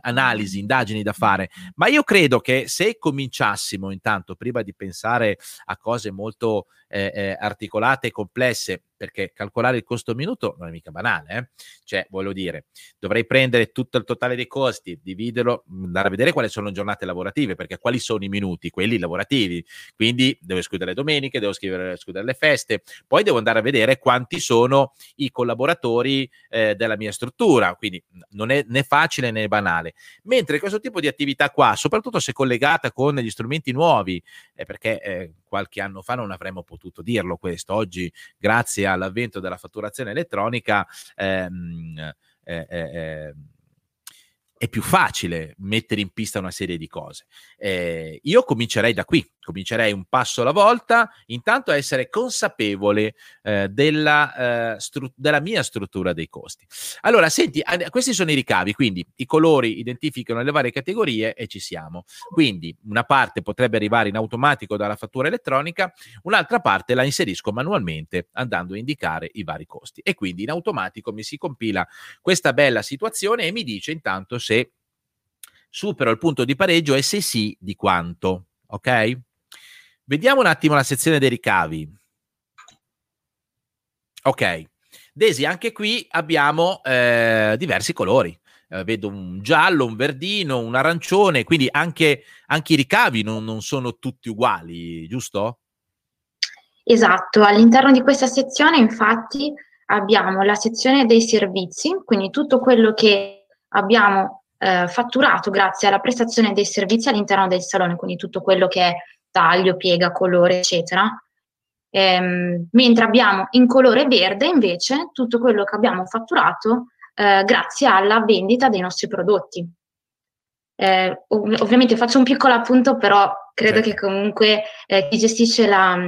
A: analisi, indagini da fare, ma io credo che se cominciassimo intanto, prima di pensare a cose molto eh, eh, articolate e complesse, perché calcolare il costo minuto non è mica banale, eh? cioè voglio dire, dovrei prendere tutto il totale dei costi, dividerlo, andare a vedere quali sono le giornate lavorative, perché quali sono i minuti, quelli lavorativi, quindi devo escludere le domeniche, devo scrivere, escludere le feste, poi devo andare a vedere quanti sono i collaboratori eh, della mia struttura, quindi non è né facile né banale, mentre questo tipo di attività qua, soprattutto se collegata con gli strumenti nuovi, eh, perché eh, qualche anno fa non avremmo potuto dirlo questo, oggi grazie all'avvento della fatturazione elettronica ehm, eh, eh, eh è più facile mettere in pista una serie di cose. Eh, io comincerei da qui, comincerei un passo alla volta, intanto a essere consapevole eh, della, eh, stru- della, mia struttura dei costi. Allora, senti, questi sono i ricavi, quindi i colori identificano le varie categorie e ci siamo. Quindi una parte potrebbe arrivare in automatico dalla fattura elettronica, un'altra parte la inserisco manualmente andando a indicare i vari costi e quindi in automatico mi si compila questa bella situazione e mi dice intanto se se supero il punto di pareggio e se sì, di quanto. Ok? Vediamo un attimo la sezione dei ricavi. Ok. Desi, anche qui abbiamo eh, diversi colori. Eh, vedo un giallo, un verdino, un arancione, quindi anche, anche i ricavi non, non sono tutti uguali, giusto?
D: Esatto, all'interno di questa sezione infatti abbiamo la sezione dei servizi, quindi tutto quello che abbiamo eh, fatturato grazie alla prestazione dei servizi all'interno del salone, quindi tutto quello che è taglio, piega, colore, eccetera. Ehm, mentre abbiamo in colore verde invece tutto quello che abbiamo fatturato eh, grazie alla vendita dei nostri prodotti. Eh, ov- ovviamente faccio un piccolo appunto, però credo certo. che comunque eh, chi gestisce la,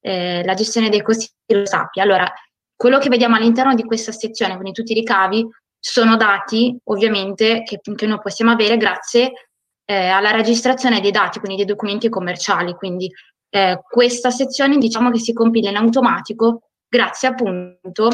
D: eh, la gestione dei costi lo sappia. Allora, quello che vediamo all'interno di questa sezione, quindi tutti i ricavi, sono dati ovviamente che, che noi possiamo avere grazie eh, alla registrazione dei dati, quindi dei documenti commerciali. Quindi eh, questa sezione diciamo che si compila in automatico grazie appunto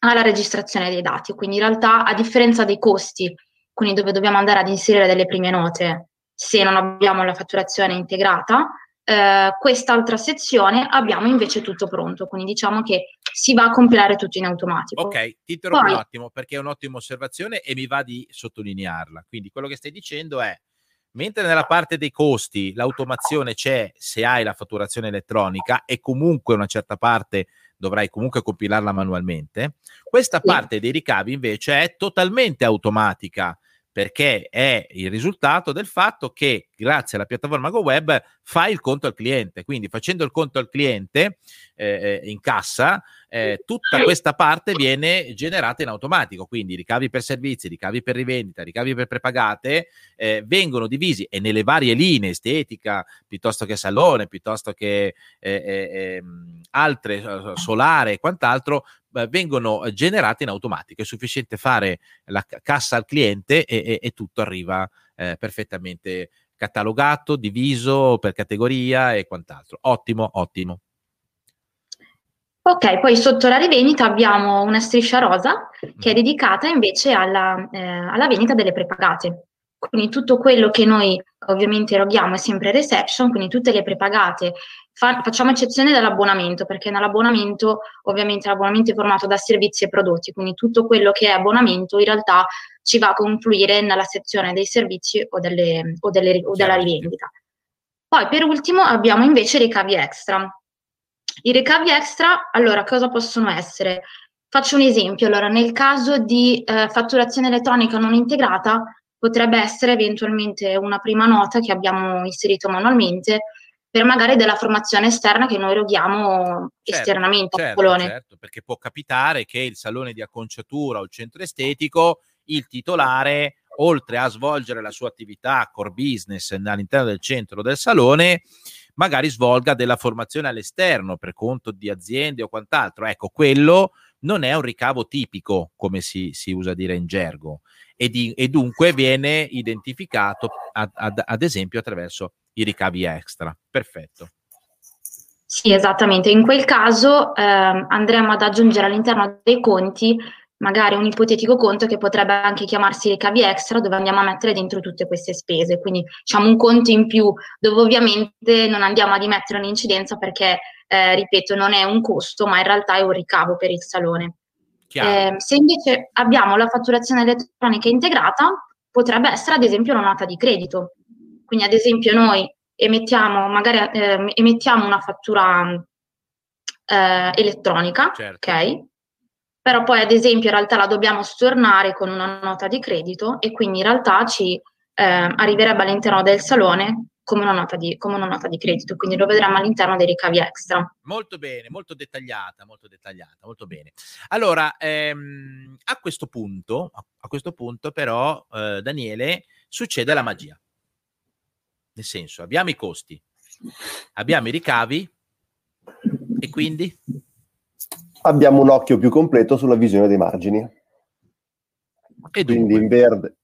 D: alla registrazione dei dati. Quindi in realtà a differenza dei costi, quindi dove dobbiamo andare ad inserire delle prime note se non abbiamo la fatturazione integrata, eh, quest'altra sezione abbiamo invece tutto pronto, quindi diciamo che si va a compilare tutto in automatico.
A: Ok, ti interrompo Poi, un attimo perché è un'ottima osservazione e mi va di sottolinearla. Quindi quello che stai dicendo è, mentre nella parte dei costi l'automazione c'è se hai la fatturazione elettronica e comunque una certa parte dovrai comunque compilarla manualmente, questa parte dei ricavi invece è totalmente automatica perché è il risultato del fatto che grazie alla piattaforma GoWeb fai il conto al cliente. Quindi facendo il conto al cliente eh, eh in cassa, eh, tutta questa parte viene generata in automatico. Quindi ricavi per servizi, ricavi per rivendita, ricavi per prepagate eh, vengono divisi e nelle varie linee estetica, piuttosto che salone, piuttosto che eh, eh, ehm, altre, solare e quant'altro, vengono generate in automatico. È sufficiente fare la cassa al cliente e, e, e tutto arriva eh, perfettamente catalogato, diviso per categoria e quant'altro. Ottimo, ottimo.
D: Ok, poi sotto la rivendita abbiamo una striscia rosa che è dedicata invece alla, eh, alla vendita delle prepagate. Quindi tutto quello che noi ovviamente eroghiamo è sempre reception, quindi tutte le prepagate Fa, facciamo eccezione dall'abbonamento, perché nell'abbonamento ovviamente l'abbonamento è formato da servizi e prodotti, quindi tutto quello che è abbonamento in realtà ci va a confluire nella sezione dei servizi o, delle, o, delle, o della rivendita. Poi per ultimo abbiamo invece i ricavi extra. I ricavi extra, allora, cosa possono essere? faccio un esempio. Allora, nel caso di eh, fatturazione elettronica non integrata, potrebbe essere eventualmente una prima nota che abbiamo inserito manualmente per magari della formazione esterna che noi eroghiamo certo, esternamente
A: certo,
D: Colone.
A: Certo, perché può capitare che il salone di acconciatura o il centro estetico, il titolare, oltre a svolgere la sua attività core business all'interno del centro del salone, magari svolga della formazione all'esterno per conto di aziende o quant'altro. Ecco, quello non è un ricavo tipico, come si, si usa dire in gergo, e, di, e dunque viene identificato ad, ad, ad esempio attraverso i ricavi extra. Perfetto.
D: Sì, esattamente. In quel caso eh, andremo ad aggiungere all'interno dei conti magari un ipotetico conto che potrebbe anche chiamarsi ricavi extra dove andiamo a mettere dentro tutte queste spese. Quindi diciamo un conto in più dove ovviamente non andiamo a rimettere un'incidenza perché, eh, ripeto, non è un costo ma in realtà è un ricavo per il salone. Eh, se invece abbiamo la fatturazione elettronica integrata, potrebbe essere ad esempio una nota di credito. Quindi ad esempio noi emettiamo, magari eh, emettiamo una fattura eh, elettronica, certo. ok? Però poi ad esempio in realtà la dobbiamo stornare con una nota di credito e quindi in realtà ci eh, arriverebbe all'interno del salone come una, nota di, come una nota di credito, quindi lo vedremo all'interno dei ricavi extra.
A: Molto bene, molto dettagliata, molto dettagliata, molto bene. Allora, ehm, a questo punto, a questo punto però, eh, Daniele, succede la magia. Nel senso, abbiamo i costi, abbiamo i ricavi e quindi?
C: Abbiamo un occhio più completo sulla visione dei margini. E quindi in verde,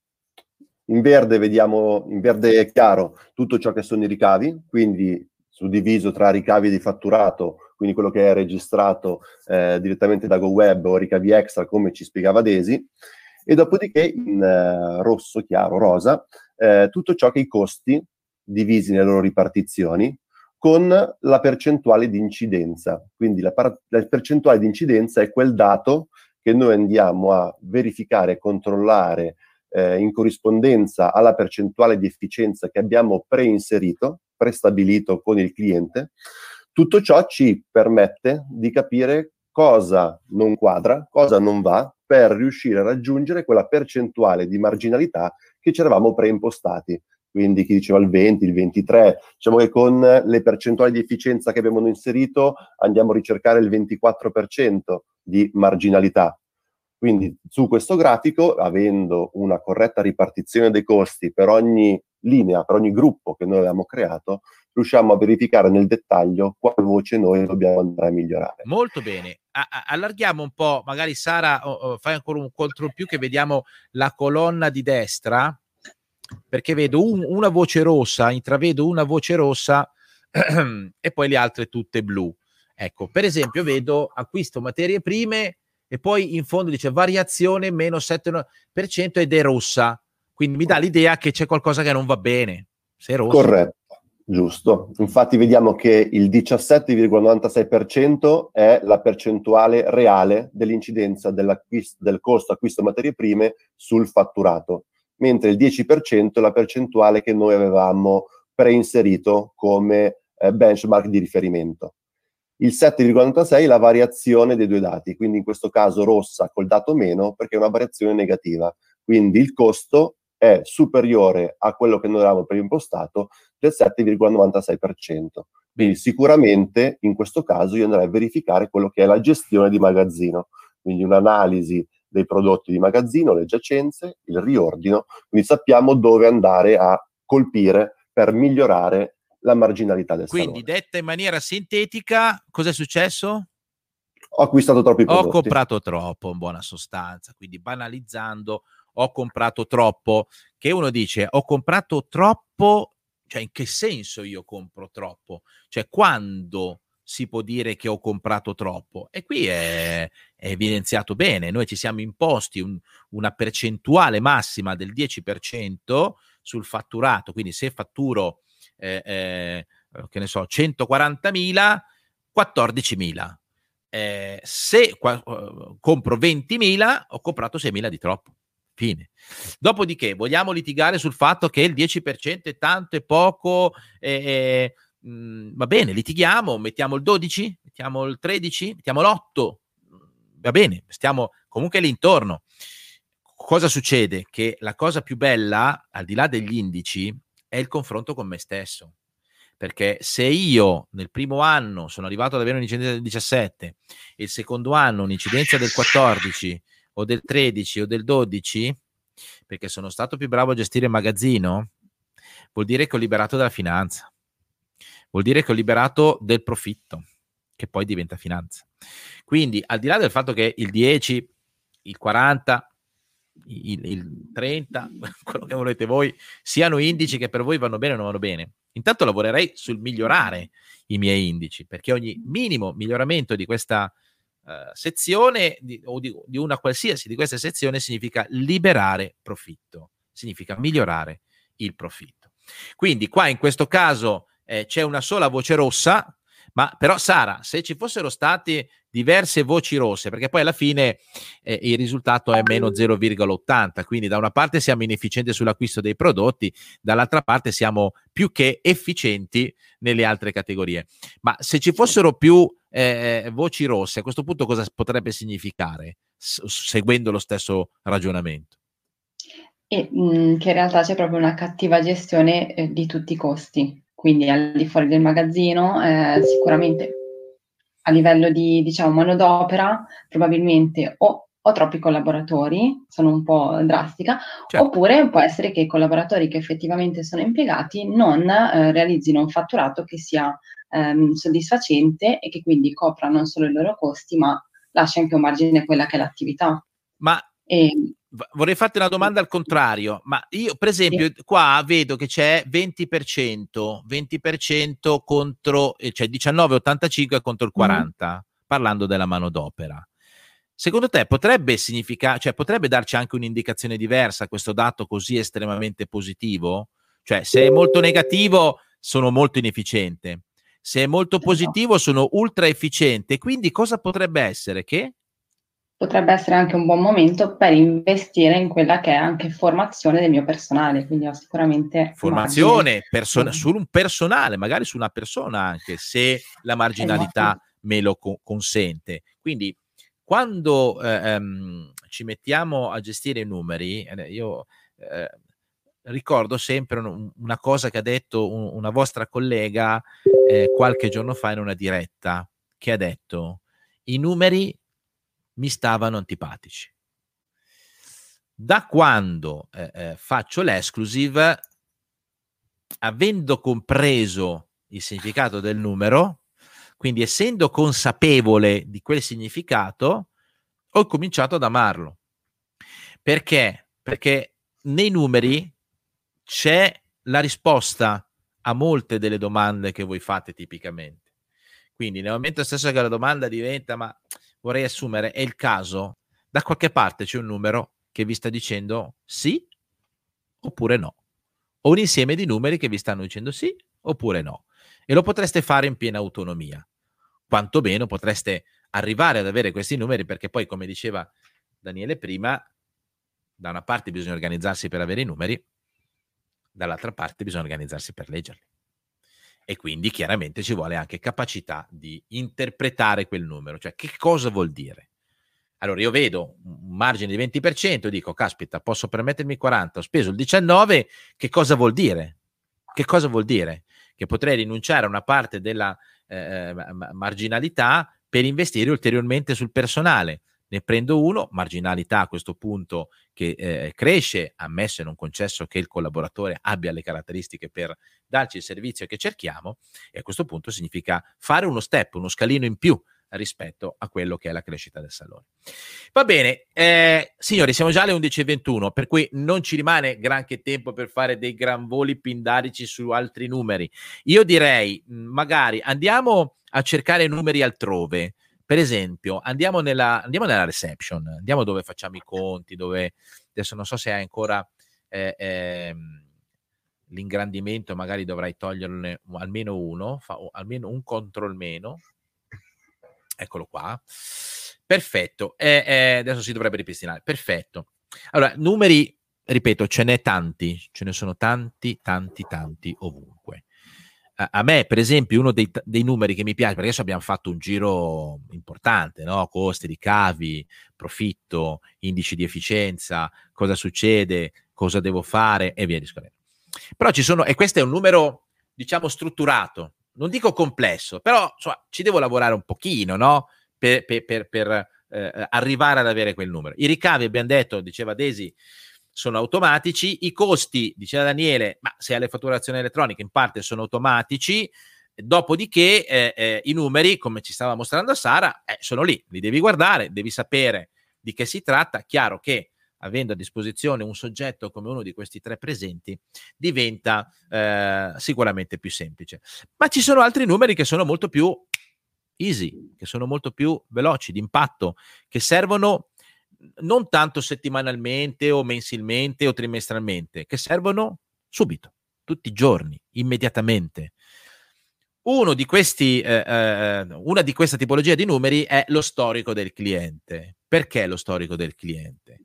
C: in verde vediamo, in verde chiaro, tutto ciò che sono i ricavi, quindi suddiviso tra ricavi di fatturato, quindi quello che è registrato eh, direttamente da GoWeb o ricavi extra, come ci spiegava Desi, e dopodiché in eh, rosso chiaro, rosa, eh, tutto ciò che i costi divisi nelle loro ripartizioni con la percentuale di incidenza. Quindi la, par- la percentuale di incidenza è quel dato che noi andiamo a verificare e controllare eh, in corrispondenza alla percentuale di efficienza che abbiamo preinserito, prestabilito con il cliente. Tutto ciò ci permette di capire cosa non quadra, cosa non va per riuscire a raggiungere quella percentuale di marginalità che ci eravamo preimpostati quindi chi diceva il 20, il 23, diciamo che con le percentuali di efficienza che abbiamo inserito andiamo a ricercare il 24% di marginalità. Quindi su questo grafico, avendo una corretta ripartizione dei costi per ogni linea, per ogni gruppo che noi abbiamo creato, riusciamo a verificare nel dettaglio quale voce noi dobbiamo andare a migliorare.
A: Molto bene. A- allarghiamo un po', magari Sara, oh, oh, fai ancora un controllo più che vediamo la colonna di destra perché vedo un, una voce rossa, intravedo una voce rossa e poi le altre tutte blu. Ecco, per esempio, vedo acquisto materie prime e poi in fondo dice variazione meno 7% ed è rossa. Quindi mi dà l'idea che c'è qualcosa che non va bene. Se è rossa.
C: Corretto, giusto. Infatti vediamo che il 17,96% è la percentuale reale dell'incidenza del costo acquisto materie prime sul fatturato mentre il 10% è la percentuale che noi avevamo preinserito come eh, benchmark di riferimento. Il 7,96 è la variazione dei due dati, quindi in questo caso rossa col dato meno perché è una variazione negativa, quindi il costo è superiore a quello che noi avevamo preimpostato del 7,96%. Quindi sicuramente in questo caso io andrei a verificare quello che è la gestione di magazzino, quindi un'analisi dei prodotti di magazzino, le giacenze, il riordino, quindi sappiamo dove andare a colpire per migliorare la marginalità del
A: quindi,
C: salone.
A: detta in maniera sintetica, cosa è successo?
C: Ho acquistato troppi prodotti.
A: Ho comprato troppo, in buona sostanza, quindi banalizzando, ho comprato troppo, che uno dice ho comprato troppo, cioè in che senso io compro troppo? Cioè quando si può dire che ho comprato troppo. E qui è, è evidenziato bene, noi ci siamo imposti un, una percentuale massima del 10% sul fatturato, quindi se fatturo, eh, eh, che ne so, 140.000, 14.000. Eh, se qua, uh, compro 20.000, ho comprato 6.000 di troppo. Fine. Dopodiché vogliamo litigare sul fatto che il 10% è tanto e poco, eh, mh, mhmm, va bene, litighiamo, mettiamo il 12, mettiamo il 13, mettiamo l'8, va bene, stiamo comunque lì intorno. Cosa succede? Che la cosa più bella, al di là degli indici, è il confronto con me stesso. Perché se io nel primo anno sono arrivato ad avere un'incidenza del 17 e il secondo anno un'incidenza del 14 o del 13 o del 12, perché sono stato più bravo a gestire il magazzino, vuol dire che ho liberato dalla finanza, vuol dire che ho liberato del profitto, che poi diventa finanza. Quindi, al di là del fatto che il 10, il 40, il, il 30, quello che volete voi, siano indici che per voi vanno bene o non vanno bene, intanto lavorerei sul migliorare i miei indici, perché ogni minimo miglioramento di questa uh, sezione di, o di, di, una qualsiasi di queste sezioni significa liberare profitto, significa migliorare il profitto. Quindi qua in questo caso eh, c'è una sola voce rossa, ma però Sara, se ci fossero state diverse voci rosse, perché poi alla fine eh, il risultato è meno 0,80, quindi da una parte siamo inefficienti sull'acquisto dei prodotti, dall'altra parte siamo più che efficienti nelle altre categorie. Ma se ci fossero più eh, voci rosse, a questo punto cosa potrebbe significare, s- seguendo lo stesso ragionamento?
B: E, mh, mm, che in realtà c'è proprio una cattiva gestione eh, di tutti i costi quindi al di fuori del magazzino, eh, sicuramente a livello di diciamo, manodopera, probabilmente o ho troppi collaboratori, sono un po' drastica, certo. oppure può essere che i collaboratori che effettivamente sono impiegati non eh, realizzino un fatturato che sia ehm, soddisfacente e che quindi copra non solo i loro costi, ma lascia anche un margine a quella che è l'attività.
A: Ma e, vorrei farti una domanda al contrario, ma io per esempio sì. qua vedo che c'è 20%, 20% contro, eh, cioè 19,85 contro il 40, mm-hmm. parlando della manodopera. Secondo te potrebbe significare, cioè potrebbe darci anche un'indicazione diversa questo dato così estremamente positivo? Cioè se è molto negativo sono molto inefficiente, se è molto esatto. positivo sono ultra efficiente, quindi cosa potrebbe essere? Che?
B: Potrebbe essere anche un buon momento per investire in quella che è anche formazione del mio personale, quindi ho sicuramente...
A: Formazione person- su un personale, magari su una persona anche, se la marginalità esatto. me lo co- consente. Quindi quando eh, ehm, ci mettiamo a gestire i numeri, eh, io eh, ricordo sempre un, una cosa che ha detto un, una vostra collega eh, qualche giorno fa in una diretta, che ha detto i numeri mi stavano antipatici. Da quando eh, eh, faccio l'exclusive, avendo compreso il significato del numero, quindi essendo consapevole di quel significato, ho cominciato ad amarlo. Perché? Perché nei numeri c'è la risposta a molte delle domande che voi fate tipicamente. Quindi nel momento stesso che la domanda diventa ma vorrei assumere, è il caso, da qualche parte c'è un numero che vi sta dicendo sì oppure no, o un insieme di numeri che vi stanno dicendo sì oppure no, e lo potreste fare in piena autonomia. Quantomeno potreste arrivare ad avere questi numeri perché poi, come diceva Daniele prima, da una parte bisogna organizzarsi per avere i numeri, dall'altra parte bisogna organizzarsi per leggerli e quindi chiaramente ci vuole anche capacità di interpretare quel numero, cioè che cosa vuol dire. Allora io vedo un margine di 20% e dico, caspita, posso permettermi 40, ho speso il 19, che cosa vuol dire? Che cosa vuol dire? Che potrei rinunciare a una parte della eh, marginalità per investire ulteriormente sul personale ne prendo uno, marginalità a questo punto che eh, cresce, ammesso e non concesso che il collaboratore abbia le caratteristiche per darci il servizio che cerchiamo, e a questo punto significa fare uno step, uno scalino in più rispetto a quello che è la crescita del salone. Va bene, eh, signori, siamo già alle 11.21, per cui non ci rimane granché tempo per fare dei gran voli pindarici su altri numeri. Io direi, magari andiamo a cercare numeri altrove. Per esempio, andiamo nella, andiamo nella reception, andiamo dove facciamo i conti, dove adesso non so se hai ancora eh, eh, l'ingrandimento, magari dovrai toglierne almeno uno, fa, almeno un control meno. Eccolo qua. Perfetto. Eh, eh, adesso si dovrebbe ripristinare. Perfetto. Allora, numeri, ripeto, ce n'è tanti, ce ne sono tanti, tanti, tanti ovunque. A, me, per esempio, uno dei, dei, numeri che mi piace, perché adesso abbiamo fatto un giro importante, no? costi, ricavi, profitto, indici di efficienza, cosa succede, cosa devo fare e via discorrendo. Però ci sono, e questo è un numero, diciamo, strutturato, non dico complesso, però insomma, ci devo lavorare un pochino, no? Per, per, per, per eh, arrivare ad avere quel numero. I ricavi, abbiamo detto, diceva Desi, sono automatici, i costi, diceva Daniele, ma se alle fatturazioni elettroniche in parte sono automatici, dopodiché eh, eh, i numeri, come ci stava mostrando Sara, eh, sono lì, li devi guardare, devi sapere di che si tratta, chiaro che avendo a disposizione un soggetto come uno di questi tre presenti, diventa eh, sicuramente più semplice. Ma ci sono altri numeri che sono molto più easy, che sono molto più veloci, d'impatto, che servono non tanto settimanalmente o mensilmente o trimestralmente, che servono subito, tutti i giorni, immediatamente. Di questi, eh, eh, una di questa tipologia di numeri è lo storico del cliente. Perché lo storico del cliente?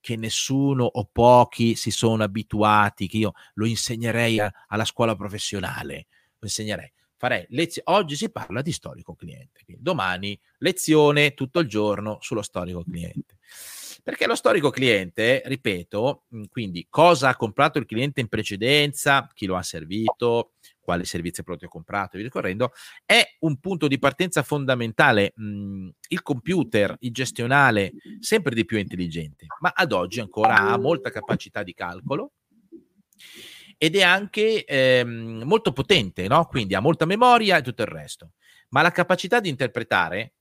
A: Che nessuno o pochi si sono abituati, che io lo insegnerei a, alla scuola professionale, lo insegnerei farei lezione. Oggi si parla di storico cliente, domani lezione tutto il giorno sullo storico cliente. Perché lo storico cliente, ripeto, quindi cosa ha comprato il cliente in precedenza, chi lo ha servito, quali servizi e prodotti comprato e via ricorrendo, è un punto di partenza fondamentale. Il computer, il gestionale, sempre di più intelligente, ma ad oggi ancora ha molta capacità di calcolo ed è anche ehm, molto potente, no? quindi ha molta memoria e tutto il resto. Ma la capacità di interpretare,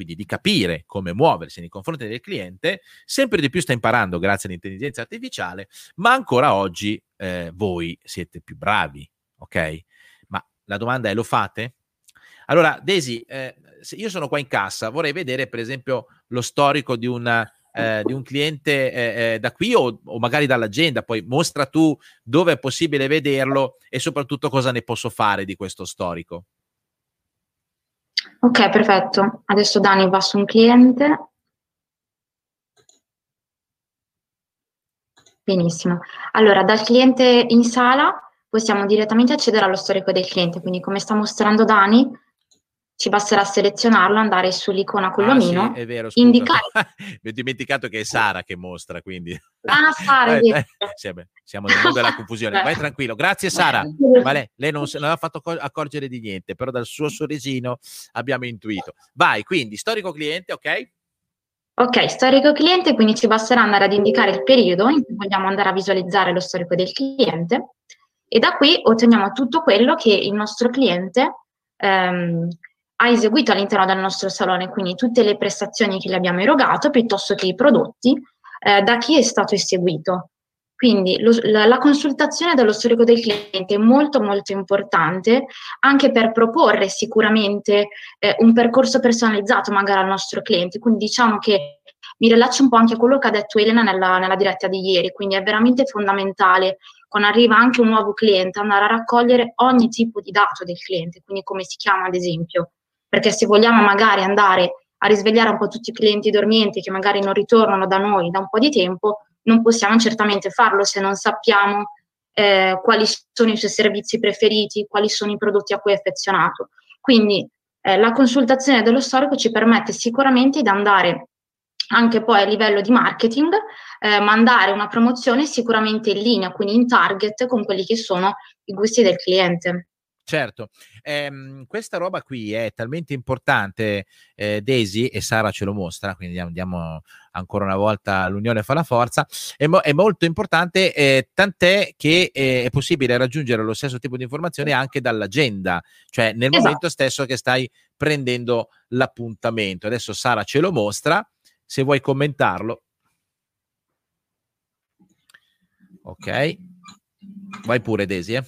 A: quindi di capire come muoversi nei confronti del cliente, sempre di più sta imparando grazie all'intelligenza artificiale, ma ancora oggi eh, voi siete più bravi, ok? Ma la domanda è, lo fate? Allora, Desi, eh, io sono qua in cassa, vorrei vedere per esempio lo storico di una eh, di un cliente eh, eh, da qui o, o, magari dall'agenda, poi mostra tu dove è possibile vederlo e soprattutto cosa ne posso fare di questo storico.
D: Ok, perfetto. Adesso Dani va su un cliente. Benissimo. Allora, dal cliente in sala possiamo direttamente accedere allo storico del cliente, quindi come sta mostrando Dani, ci basterà selezionarlo, andare sull'icona con l'omino,
A: ah, sì, è vero, scusa. indicare... Mi ho dimenticato che è Sara che mostra, quindi...
D: Ah, Sara, eh, eh,
A: siamo, siamo nel mondo della confusione. Vai tranquillo. Grazie Sara. Vale, lei non, non ha fatto accorgere di niente, però dal suo sorrisino abbiamo intuito. Vai, quindi, storico cliente, ok?
D: Ok, storico cliente, quindi ci basterà andare ad indicare il periodo in cui vogliamo andare a visualizzare lo storico del cliente e da qui otteniamo tutto quello che il nostro cliente ehm, ha eseguito all'interno del nostro salone, quindi tutte le prestazioni che le abbiamo erogato piuttosto che i prodotti, eh, da chi è stato eseguito. Quindi lo, la, la, consultazione dello storico del cliente è molto molto importante anche per proporre sicuramente eh, un percorso personalizzato magari al nostro cliente. Quindi diciamo che mi rilaccio un po' anche a quello che ha detto Elena nella, nella diretta di ieri, quindi è veramente fondamentale quando arriva anche un nuovo cliente andare a raccogliere ogni tipo di dato del cliente, quindi come si chiama ad esempio, perché se vogliamo magari andare a risvegliare un po' tutti i clienti dormienti che magari non ritornano da noi da un po' di tempo, non possiamo certamente farlo se non sappiamo eh, quali sono i suoi servizi preferiti, quali sono i prodotti a cui è affezionato. Quindi eh, la consultazione dello storico ci permette sicuramente di andare anche poi a livello di marketing, eh, mandare una promozione sicuramente in linea, quindi in target con quelli che sono i gusti del cliente.
A: Certo, ehm, questa roba qui è talmente importante, eh, Daisy, e Sara ce lo mostra, quindi andiamo ancora una volta, l'unione fa la forza, è, mo- è molto importante, eh, tant'è che eh, è possibile raggiungere lo stesso tipo di informazione anche dall'agenda, cioè nel esatto. momento stesso che stai prendendo l'appuntamento. Adesso Sara ce lo mostra, se vuoi commentarlo. Ok, vai pure Daisy. Eh.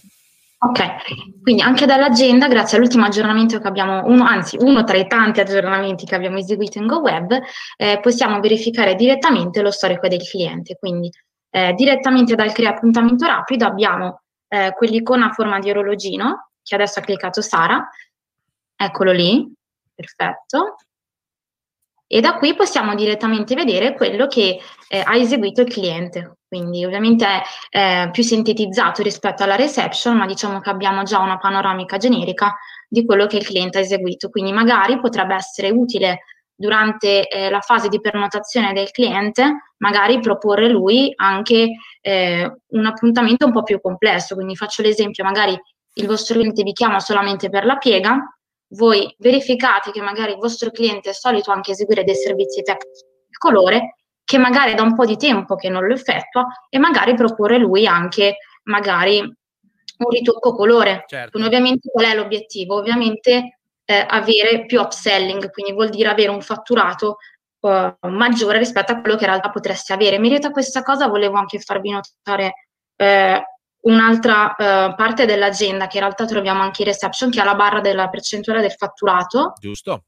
D: Ok, quindi anche dall'agenda, grazie all'ultimo aggiornamento che abbiamo, uno, anzi uno tra i tanti aggiornamenti che abbiamo eseguito in GoWeb, eh, possiamo verificare direttamente lo storico del cliente. Quindi eh, direttamente dal crea appuntamento rapido abbiamo eh, quell'icona a forma di orologino, che adesso ha cliccato Sara, eccolo lì, perfetto. E da qui possiamo direttamente vedere quello che eh, ha eseguito il cliente. Quindi ovviamente è eh, più sintetizzato rispetto alla reception, ma diciamo che abbiamo già una panoramica generica di quello che il cliente ha eseguito. Quindi magari potrebbe essere utile durante eh, la fase di prenotazione del cliente, magari proporre lui anche eh, un appuntamento un po' più complesso. Quindi faccio l'esempio, magari il vostro cliente vi chiama solamente per la piega, voi verificate che magari il vostro cliente è solito anche eseguire dei servizi tecnici di colore che magari da un po' di tempo che non lo effettua e magari proporre lui anche magari un ritocco colore. Certo. Quindi ovviamente qual è l'obiettivo? Ovviamente eh, avere più upselling, quindi vuol dire avere un fatturato uh, maggiore rispetto a quello che in realtà potresti avere. Merita questa cosa volevo anche farvi notare eh, un'altra uh, parte dell'agenda che in realtà troviamo anche in reception, che è la barra della percentuale del fatturato.
A: Giusto.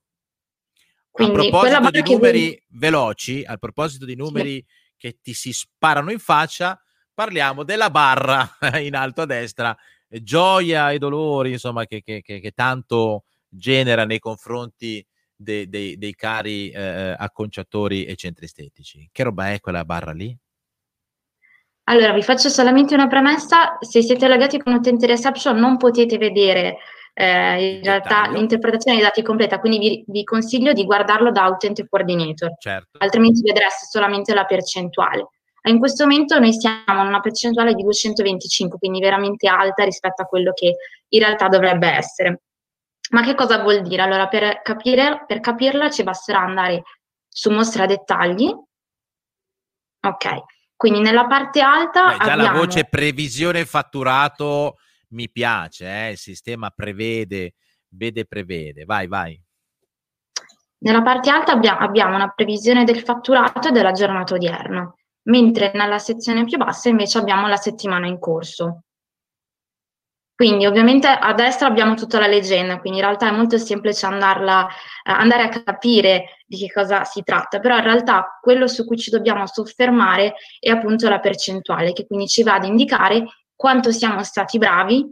A: Quindi, a proposito di numeri voi... veloci, a proposito di numeri sì. che ti si sparano in faccia, parliamo della barra in alto a destra, gioia e dolori, insomma, che, che, che, che tanto genera nei confronti de, de, dei cari eh, acconciatori e centri estetici. Che roba è quella barra lì?
D: Allora, vi faccio solamente una premessa. Se siete legati con utente reception non potete vedere eh, in realtà l'interpretazione dei dati completa, quindi vi, vi, consiglio di guardarlo da utente coordinator, certo. altrimenti vedreste solamente la percentuale. In questo momento noi siamo in una percentuale di 225, quindi veramente alta rispetto a quello che in realtà dovrebbe essere. Ma che cosa vuol dire? Allora, per, capire, per capirla ci basterà andare su mostra dettagli. Ok, quindi nella parte alta
A: Beh, già abbiamo... la voce previsione fatturato mi piace, eh? il sistema prevede, vede, prevede. Vai, vai.
D: Nella parte alta abbiamo, una previsione del fatturato e della giornata odierna, mentre nella sezione più bassa invece abbiamo la settimana in corso. Quindi ovviamente a destra abbiamo tutta la leggenda, quindi in realtà è molto semplice andarla, eh, andare a capire di che cosa si tratta, però in realtà quello su cui ci dobbiamo soffermare è appunto la percentuale, che quindi ci va ad indicare quanto siamo stati bravi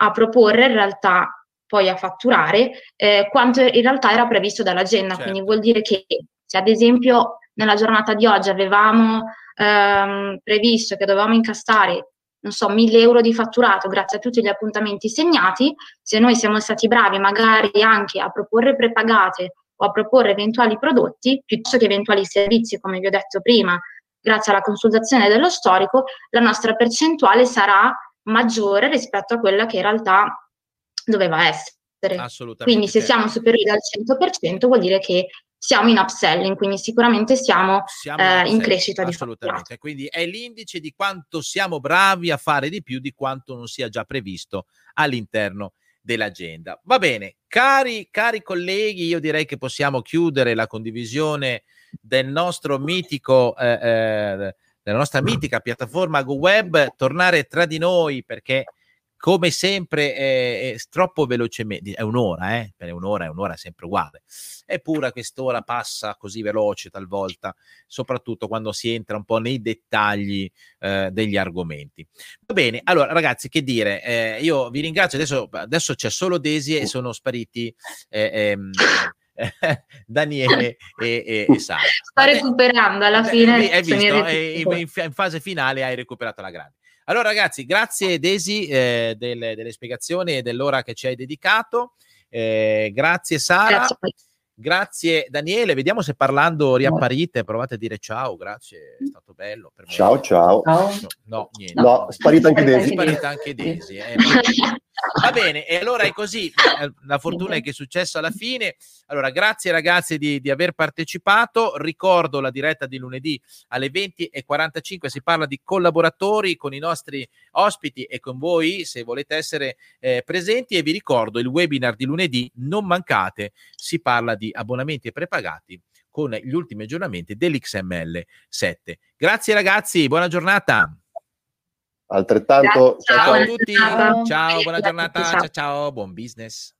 D: a proporre in realtà poi a fatturare eh, quanto in realtà era previsto dall'agenda. Certo. Quindi vuol dire che se ad esempio nella giornata di oggi avevamo ehm, previsto che dovevamo incassare non so, 1000 euro di fatturato grazie a tutti gli appuntamenti segnati, se noi siamo stati bravi magari anche a proporre prepagate o a proporre eventuali prodotti piuttosto che eventuali servizi, come vi ho detto prima, grazie alla consultazione dello storico, la nostra percentuale sarà maggiore rispetto a quella che in realtà doveva essere. Assolutamente. Quindi se siamo superiori al 100% vuol dire che siamo in upselling, quindi sicuramente siamo, siamo eh, in crescita di
A: Assolutamente, quindi è l'indice di quanto siamo bravi a fare di più di quanto non sia già previsto all'interno dell'agenda. Va bene, cari, cari colleghi, io direi che possiamo chiudere la condivisione del nostro mitico, eh, eh, della nostra mitica piattaforma GoWeb, tornare tra di noi perché come sempre è, è troppo velocemente, è un'ora, eh? per un'ora è un'ora sempre uguale, eppure quest'ora passa così veloce talvolta, soprattutto quando si entra un po' nei dettagli eh, degli argomenti. Va bene, allora ragazzi, che dire, eh, io vi ringrazio, adesso, adesso c'è solo Desi e sono spariti... Eh, Daniele e, e, e Sara.
D: Sto recuperando alla fine.
A: Hai visto? In, in, fase finale hai recuperato la grande. Allora ragazzi, grazie Desi eh, delle, delle, spiegazioni e dell'ora che ci hai dedicato. Eh, grazie Sara. Grazie. Grazie Daniele, vediamo se parlando riapparite, provate a dire ciao, grazie, è stato bello.
C: ciao, ciao.
A: No, no, niente.
C: No, sparita anche Desi.
A: Sparita anche Desi. Eh. Va bene, e allora è così, la fortuna è che è successo alla fine. Allora, grazie ragazzi di, di aver partecipato. Ricordo la diretta di lunedì alle 20.45, si parla di collaboratori con i nostri ospiti e con voi se volete essere eh, presenti e vi ricordo il webinar di lunedì, non mancate, si parla di abbonamenti prepagati con gli ultimi aggiornamenti dell'XML 7. Grazie ragazzi, buona giornata.
C: Altrettanto.
A: Ciao, ciao a tutti. Ciao, ciao buona giornata. Ciao, ciao, buon business.